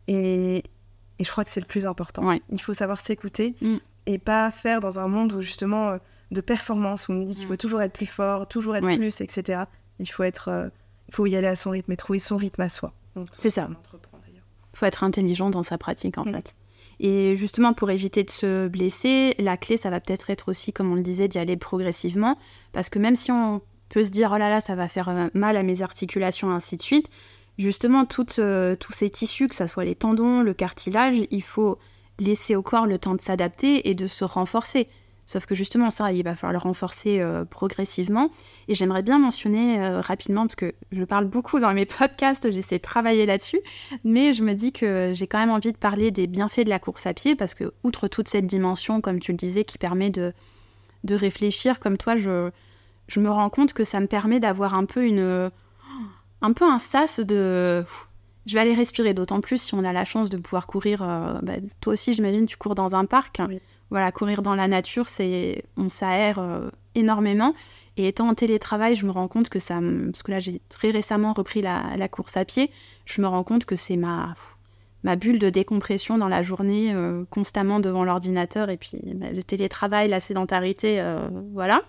Et, et je crois que c'est le plus important. Il faut savoir s'écouter mm. et pas faire dans un monde où justement euh, de performance, où on dit qu'il mm. faut toujours être plus fort, toujours être plus, etc. Il faut être faut y aller à son rythme et trouver son rythme à soi. C'est ça. Il faut être intelligent dans sa pratique, en mm. fait. Et justement, pour éviter de se blesser, la clé, ça va peut-être être aussi, comme on le disait, d'y aller progressivement. Parce que même si on peut se dire, oh là là, ça va faire euh, mal à mes articulations, ainsi de suite, justement, euh, tous ces tissus, que ce soit les tendons, le cartilage, il faut laisser au corps le temps de s'adapter et de se renforcer. Sauf que justement, ça, il va falloir le renforcer euh, progressivement. Et j'aimerais bien mentionner euh, rapidement, parce que je parle beaucoup dans mes *laughs* podcasts, j'essaie de travailler là-dessus, mais je me dis que j'ai quand même envie de parler des bienfaits de la course à pied, parce que, outre toute cette dimension, comme tu le disais, qui permet de, de réfléchir, comme toi, je, je me rends compte que ça me permet d'avoir un peu une. un peu un sas de. Je vais aller respirer, d'autant plus si on a la chance de pouvoir courir. Euh, bah, toi aussi, j'imagine, tu cours dans un parc. Voilà, courir dans la nature, c'est on s'aère euh, énormément. Et étant en télétravail, je me rends compte que ça, parce que là j'ai très récemment repris la, course à pied, je me rends compte que c'est ma ma bulle de décompression dans la journée, euh, constamment devant l'ordinateur et puis bah, le télétravail, la sédentarité, euh, voilà.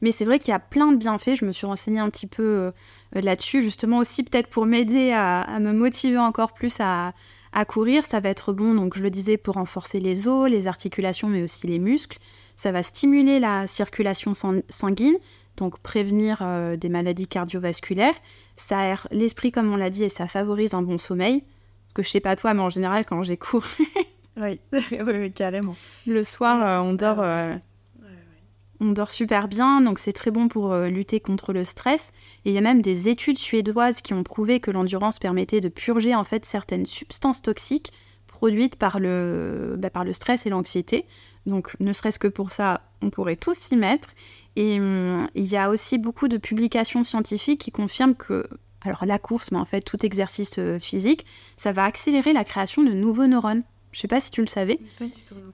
Mais c'est vrai qu'il y a plein de bienfaits. Je me suis renseignée un petit peu là-dessus, justement aussi peut-être pour m'aider à, me motiver encore plus à, À courir, ça va être bon, donc je le disais, pour renforcer les os, les articulations, mais aussi les muscles. Ça va stimuler la circulation sanguine, donc prévenir euh, des maladies cardiovasculaires. Ça aère l'esprit, comme on l'a dit, et ça favorise un bon sommeil. Que je sais pas toi, mais en général, quand j'ai couru, oui. *laughs* oui, carrément. Le soir, euh, on dort. Euh, on dort super bien, donc c'est très bon pour lutter contre le stress. Et il y a même des études suédoises qui ont prouvé que l'endurance permettait de purger en fait certaines substances toxiques produites par le, bah, stress et l'anxiété. Donc ne serait-ce que pour ça, on pourrait tous s'y mettre. Et hum, il y a aussi beaucoup de publications scientifiques qui confirment que, alors la course, mais en fait tout exercice euh, physique, ça va accélérer la création de nouveaux neurones. Je sais pas si tu le savais.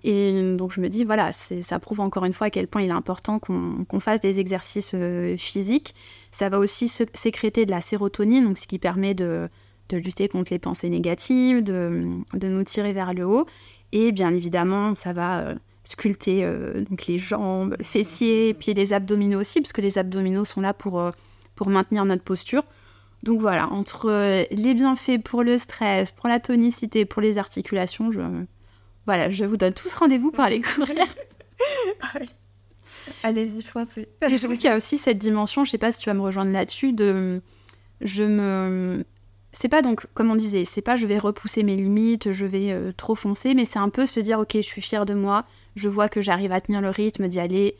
Et donc je me dis, voilà, ça prouve encore une fois à quel point il est important qu'on fasse des exercices euh, physiques. Ça va aussi sécréter de la sérotonine, donc ce qui permet de, lutter contre les pensées négatives, de, nous tirer vers le haut. Et bien évidemment, ça va euh, sculpter euh, donc les jambes, les fessiers, puis les abdominaux aussi, parce que les abdominaux sont là pour, pour maintenir notre posture. Donc voilà, entre euh, les bienfaits pour le stress, pour la tonicité, pour les articulations, je, voilà, je vous donne tous rendez-vous pour aller courir. Allez-y, foncez. Et je trouve qu'il y a aussi cette dimension, je sais pas si tu vas me rejoindre là-dessus, de je me c'est pas donc, comme on disait, c'est pas je vais repousser mes limites, je vais euh, trop foncer, mais c'est un peu se dire, ok, je suis fière de moi, je vois que j'arrive à tenir le rythme d'y aller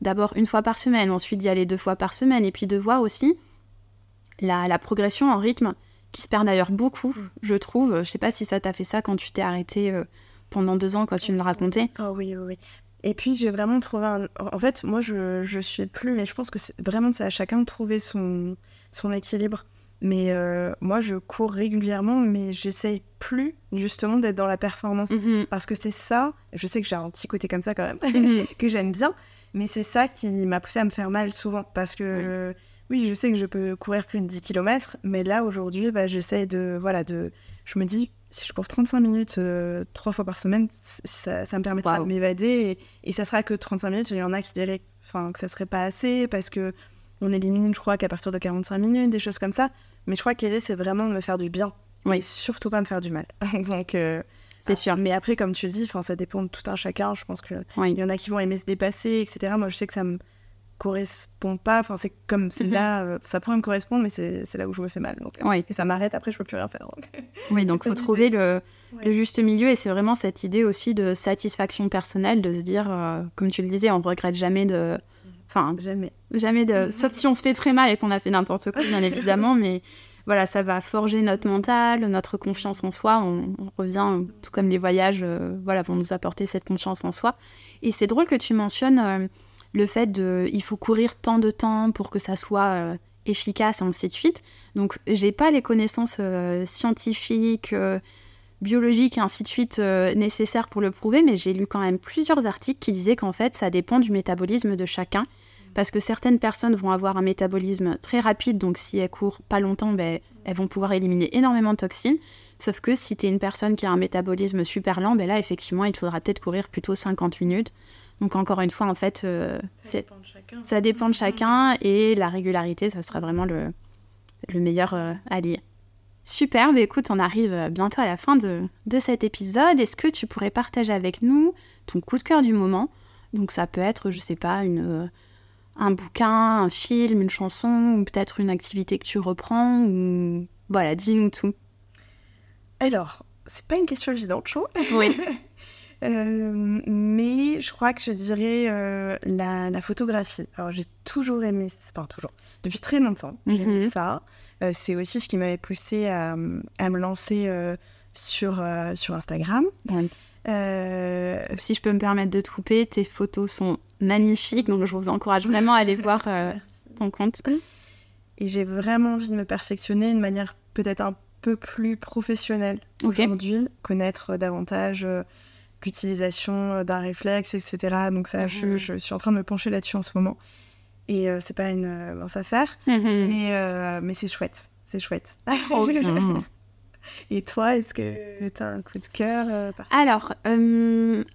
d'abord une fois par semaine, ensuite d'y aller deux fois par semaine, et puis de voir aussi la, progression en rythme, qui se perd d'ailleurs beaucoup, mm. je trouve. Je sais pas si ça t'a fait ça quand tu t'es arrêté euh, pendant deux ans, quand tu me le racontais. Oh oui, oui, oui. Et puis j'ai vraiment trouvé un... En fait, moi je, je suis plus, mais je pense que c'est vraiment c'est à chacun de trouver son, son équilibre. Mais euh, moi, je cours régulièrement, mais j'essaye plus justement d'être dans la performance. Mhm. Parce que c'est ça, je sais que j'ai un petit côté comme ça quand même, mhm. *laughs* que j'aime bien, mais c'est ça qui m'a poussé à me faire mal souvent. Parce que oui, je sais que je peux courir plus de 10 km, mais là, aujourd'hui, bah, j'essaye de. Voilà, de. Je me dis, si je cours 35 minutes euh, trois fois par semaine, ça, ça me permettra de m'évader. Et, et, ça sera que 35 minutes. Il y en a qui diraient que ça serait pas assez parce que on élimine, je crois, qu'à partir de 45 minutes, des choses comme ça. Mais je crois que l'idée, c'est vraiment de me faire du bien. Oui. Et surtout pas me faire du mal. *laughs* Donc. Euh, c'est sûr. Mais après, comme tu le dis, ça dépend de tout un chacun. Je pense qu'il il y en a qui vont aimer se dépasser, etc. Moi, je sais que ça me correspond pas. Enfin, c'est comme c'est mhm. là, euh, ça pourrait me correspondre, mais c'est là où je me fais mal. Donc, oui. Et ça m'arrête, après, je peux plus rien faire. Oui, *laughs* donc il faut trouver le, le, juste milieu. Et c'est vraiment cette idée aussi de satisfaction personnelle, de se dire, euh, comme tu le disais, on ne regrette jamais de, Enfin, jamais. Jamais de. Sauf si on se fait très mal et qu'on a fait n'importe quoi, bien évidemment, mais voilà, ça va forger notre mental, notre confiance en soi. On, revient, tout comme les voyages, euh, voilà, vont nous apporter cette confiance en soi. Et c'est drôle que tu mentionnes euh, le fait de, il faut courir tant de temps pour que ça soit euh, efficace, et ainsi de suite. Donc, j'ai pas les connaissances scientifiques biologiques et ainsi de suite euh, nécessaires pour le prouver, mais j'ai lu quand même plusieurs articles qui disaient qu'en fait ça dépend du métabolisme de chacun, parce que certaines personnes vont avoir un métabolisme très rapide, donc si elles courent pas longtemps, ben, elles vont pouvoir éliminer énormément de toxines, sauf que si tu es une personne qui a un métabolisme super lent, ben là effectivement il faudra peut-être courir plutôt 50 minutes. Donc encore une fois, en fait, euh, ça, dépend de chacun. ça dépend de chacun et la régularité, ça sera vraiment le, le meilleur euh, allié. Super, bah écoute, on arrive bientôt à la fin de, cet épisode. Est-ce que tu pourrais partager avec nous ton coup de cœur du moment? Donc ça peut être, je sais pas, une, euh, un bouquin, un film, une chanson, ou peut-être une activité que tu reprends, ou voilà, dis-nous tout. Alors, c'est pas une question évidente, chaud. Oui. *laughs* Euh, mais je crois que je dirais euh, la, photographie. Alors j'ai toujours aimé, enfin toujours, depuis très longtemps, j'aime mhm. ça. Euh, c'est aussi ce qui m'avait poussé à, me lancer sur, sur Instagram. si je peux me permettre de te couper, tes photos sont magnifiques, donc je vous encourage vraiment à aller *laughs* voir ton compte. Et j'ai vraiment envie de me perfectionner de manière peut-être un peu plus professionnelle aujourd'hui, connaître davantage l'utilisation euh, d'un réflexe, etc. Donc ça, mhm. je, suis en train de me pencher là-dessus en ce moment. Et euh, c'est pas une euh, mince affaire, mhm. mais, mais c'est chouette. C'est chouette. *laughs* Et toi, est-ce que tu as un coup de cœur Alors,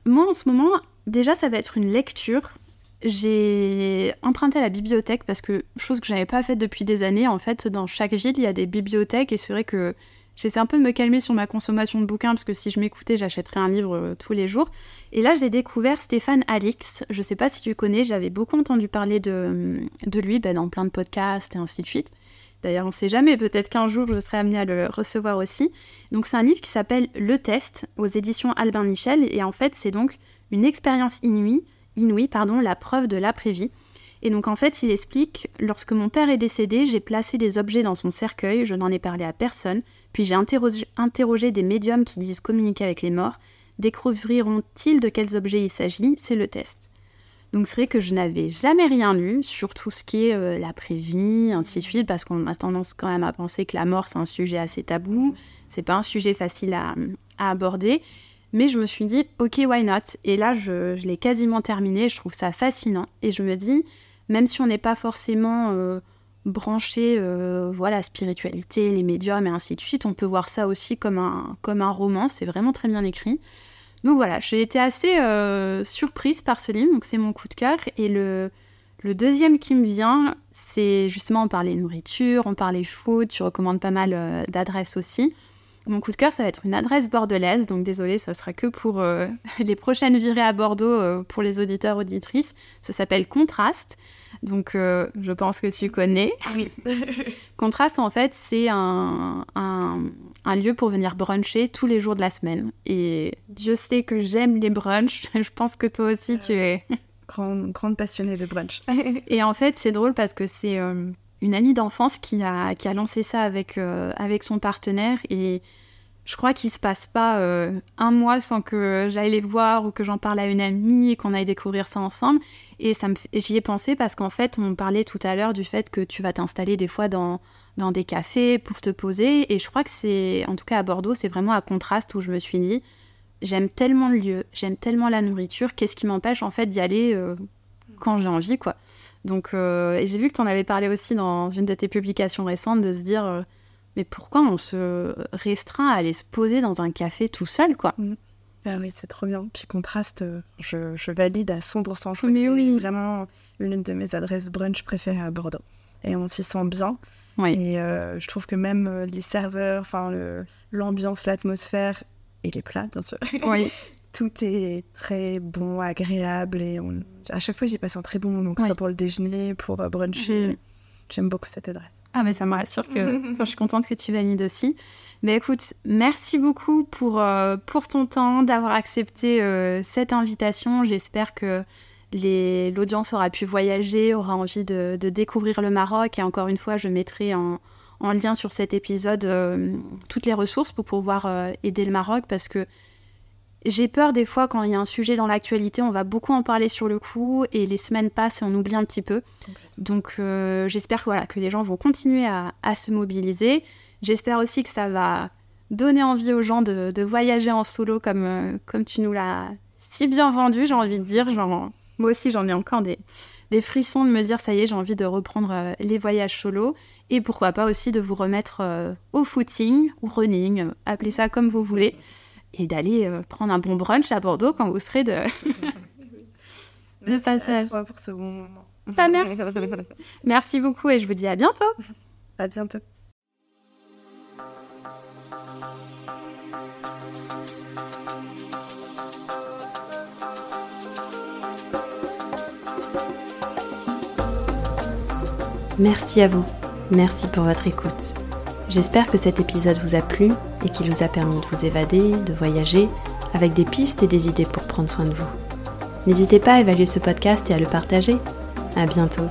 moi en ce moment, déjà, ça va être une lecture. J'ai emprunté la bibliothèque parce que, chose que je n'avais pas faite depuis des années, en fait, dans chaque ville, il y a des bibliothèques et c'est vrai que J'essaie un peu de me calmer sur ma consommation de bouquins parce que si je m'écoutais, j'achèterais un livre euh, tous les jours. Et là, j'ai découvert Stéphane Alix. Je sais pas si tu connais, j'avais beaucoup entendu parler de, de lui ben, dans plein de podcasts et ainsi de suite. D'ailleurs, on ne sait jamais, peut-être qu'un jour je serai amenée à le recevoir aussi. Donc, c'est un livre qui s'appelle Le Test aux éditions Albin Michel. Et en fait, c'est donc une expérience inouïe, inouïe pardon, la preuve de l'après-vie. Et donc en fait, il explique Lorsque mon père est décédé, j'ai placé des objets dans son cercueil, je n'en ai parlé à personne, puis j'ai interrogé, des médiums qui disent communiquer avec les morts. Découvriront-ils de quels objets il s'agit? C'est le test. Donc c'est vrai que je n'avais jamais rien lu sur tout ce qui est euh, l'après-vie, ainsi de suite, parce qu'on a tendance quand même à penser que la mort c'est un sujet assez tabou, c'est pas un sujet facile à, aborder. Mais je me suis dit, ok, why not? Et là, je, je l'ai quasiment terminé, je trouve ça fascinant. Et je me dis, même si on n'est pas forcément euh, branché, euh, voilà, spiritualité, les médiums et ainsi de suite, on peut voir ça aussi comme un, comme un roman, c'est vraiment très bien écrit. Donc voilà, j'ai été assez euh, surprise par ce livre, donc c'est mon coup de cœur. Et le, le deuxième qui me vient, c'est justement on parlait nourriture, on parlait food, tu recommandes pas mal d'adresses aussi. Mon coup de cœur, ça va être une adresse bordelaise, donc désolé, ça sera que pour *laughs* les prochaines virées à Bordeaux pour les auditeurs auditrices. Ça s'appelle Contraste. Donc, euh, je pense que tu connais. Oui. *laughs* Contraste, en fait, c'est un, un, lieu pour venir bruncher tous les jours de la semaine. Et Dieu sait que j'aime les brunchs. *laughs* je pense que toi aussi, tu es. grande, grande passionnée de brunch. *laughs* et en fait, c'est drôle parce que c'est euh, une amie d'enfance qui a, qui a lancé ça avec, euh, avec son partenaire. Et je crois qu'il se passe pas un mois sans que j'aille les voir ou que j'en parle à une amie et qu'on aille découvrir ça ensemble. Et ça j'y ai pensé parce qu'en fait, on parlait tout à l'heure du fait que tu vas t'installer des fois dans, des cafés pour te poser. Et je crois que c'est, en tout cas à Bordeaux, c'est vraiment à contraste où je me suis dit, j'aime tellement le lieu, j'aime tellement la nourriture, qu'est-ce qui m'empêche en fait d'y aller euh, quand j'ai envie, quoi. Donc, euh, et j'ai vu que tu en avais parlé aussi dans une de tes publications récentes de se dire, euh, mais pourquoi on se restreint à aller se poser dans un café tout seul, quoi? Mmh. Ah oui, c'est trop bien. Puis contraste, euh, je, je valide à 100%. Je Mais oui. vraiment l'une de mes adresses brunch préférées à Bordeaux. Et on s'y sent bien. Oui. Et euh, je trouve que même euh, les serveurs, enfin l'ambiance, l'atmosphère et les plats, bien sûr. *laughs* Oui. *laughs* Tout est très bon, agréable. Et à chaque fois, j'y passe un très bon moment, que ce soit pour le déjeuner, pour bruncher. J'aime beaucoup cette adresse. Ah, mais ça me rassure que *laughs* je suis contente que tu valides aussi. Mais écoute, merci beaucoup pour, euh, pour ton temps, d'avoir accepté euh, cette invitation. J'espère que l'audience aura pu voyager, aura envie de, de, découvrir le Maroc. Et encore une fois, je mettrai en, en lien sur cet épisode euh, toutes les ressources pour pouvoir aider le Maroc parce que j'ai peur des fois quand il y a un sujet dans l'actualité, on va beaucoup en parler sur le coup et les semaines passent et on oublie un petit peu. Donc j'espère que, voilà, que les gens vont continuer à, à se mobiliser. J'espère aussi que ça va donner envie aux gens de, voyager en solo comme, euh, comme tu nous l'as si bien vendu, j'ai envie de dire. Genre, moi aussi, j'en ai encore des, des, frissons de me dire, ça y est, j'ai envie de reprendre euh, les voyages solo. Et pourquoi pas aussi de vous remettre euh, au footing ou running, appelez ça comme vous voulez. Et d'aller prendre un bon brunch à Bordeaux quand vous serez de, *laughs* de passage. À toi pour ce bon moment. Bah, merci. *laughs* merci beaucoup et je vous dis à bientôt. À bientôt. Merci à vous. Merci pour votre écoute. J'espère que cet épisode vous a plu et qu'il vous a permis de vous évader, de voyager, avec des pistes et des idées pour prendre soin de vous. N'hésitez pas à évaluer ce podcast et à le partager. À bientôt.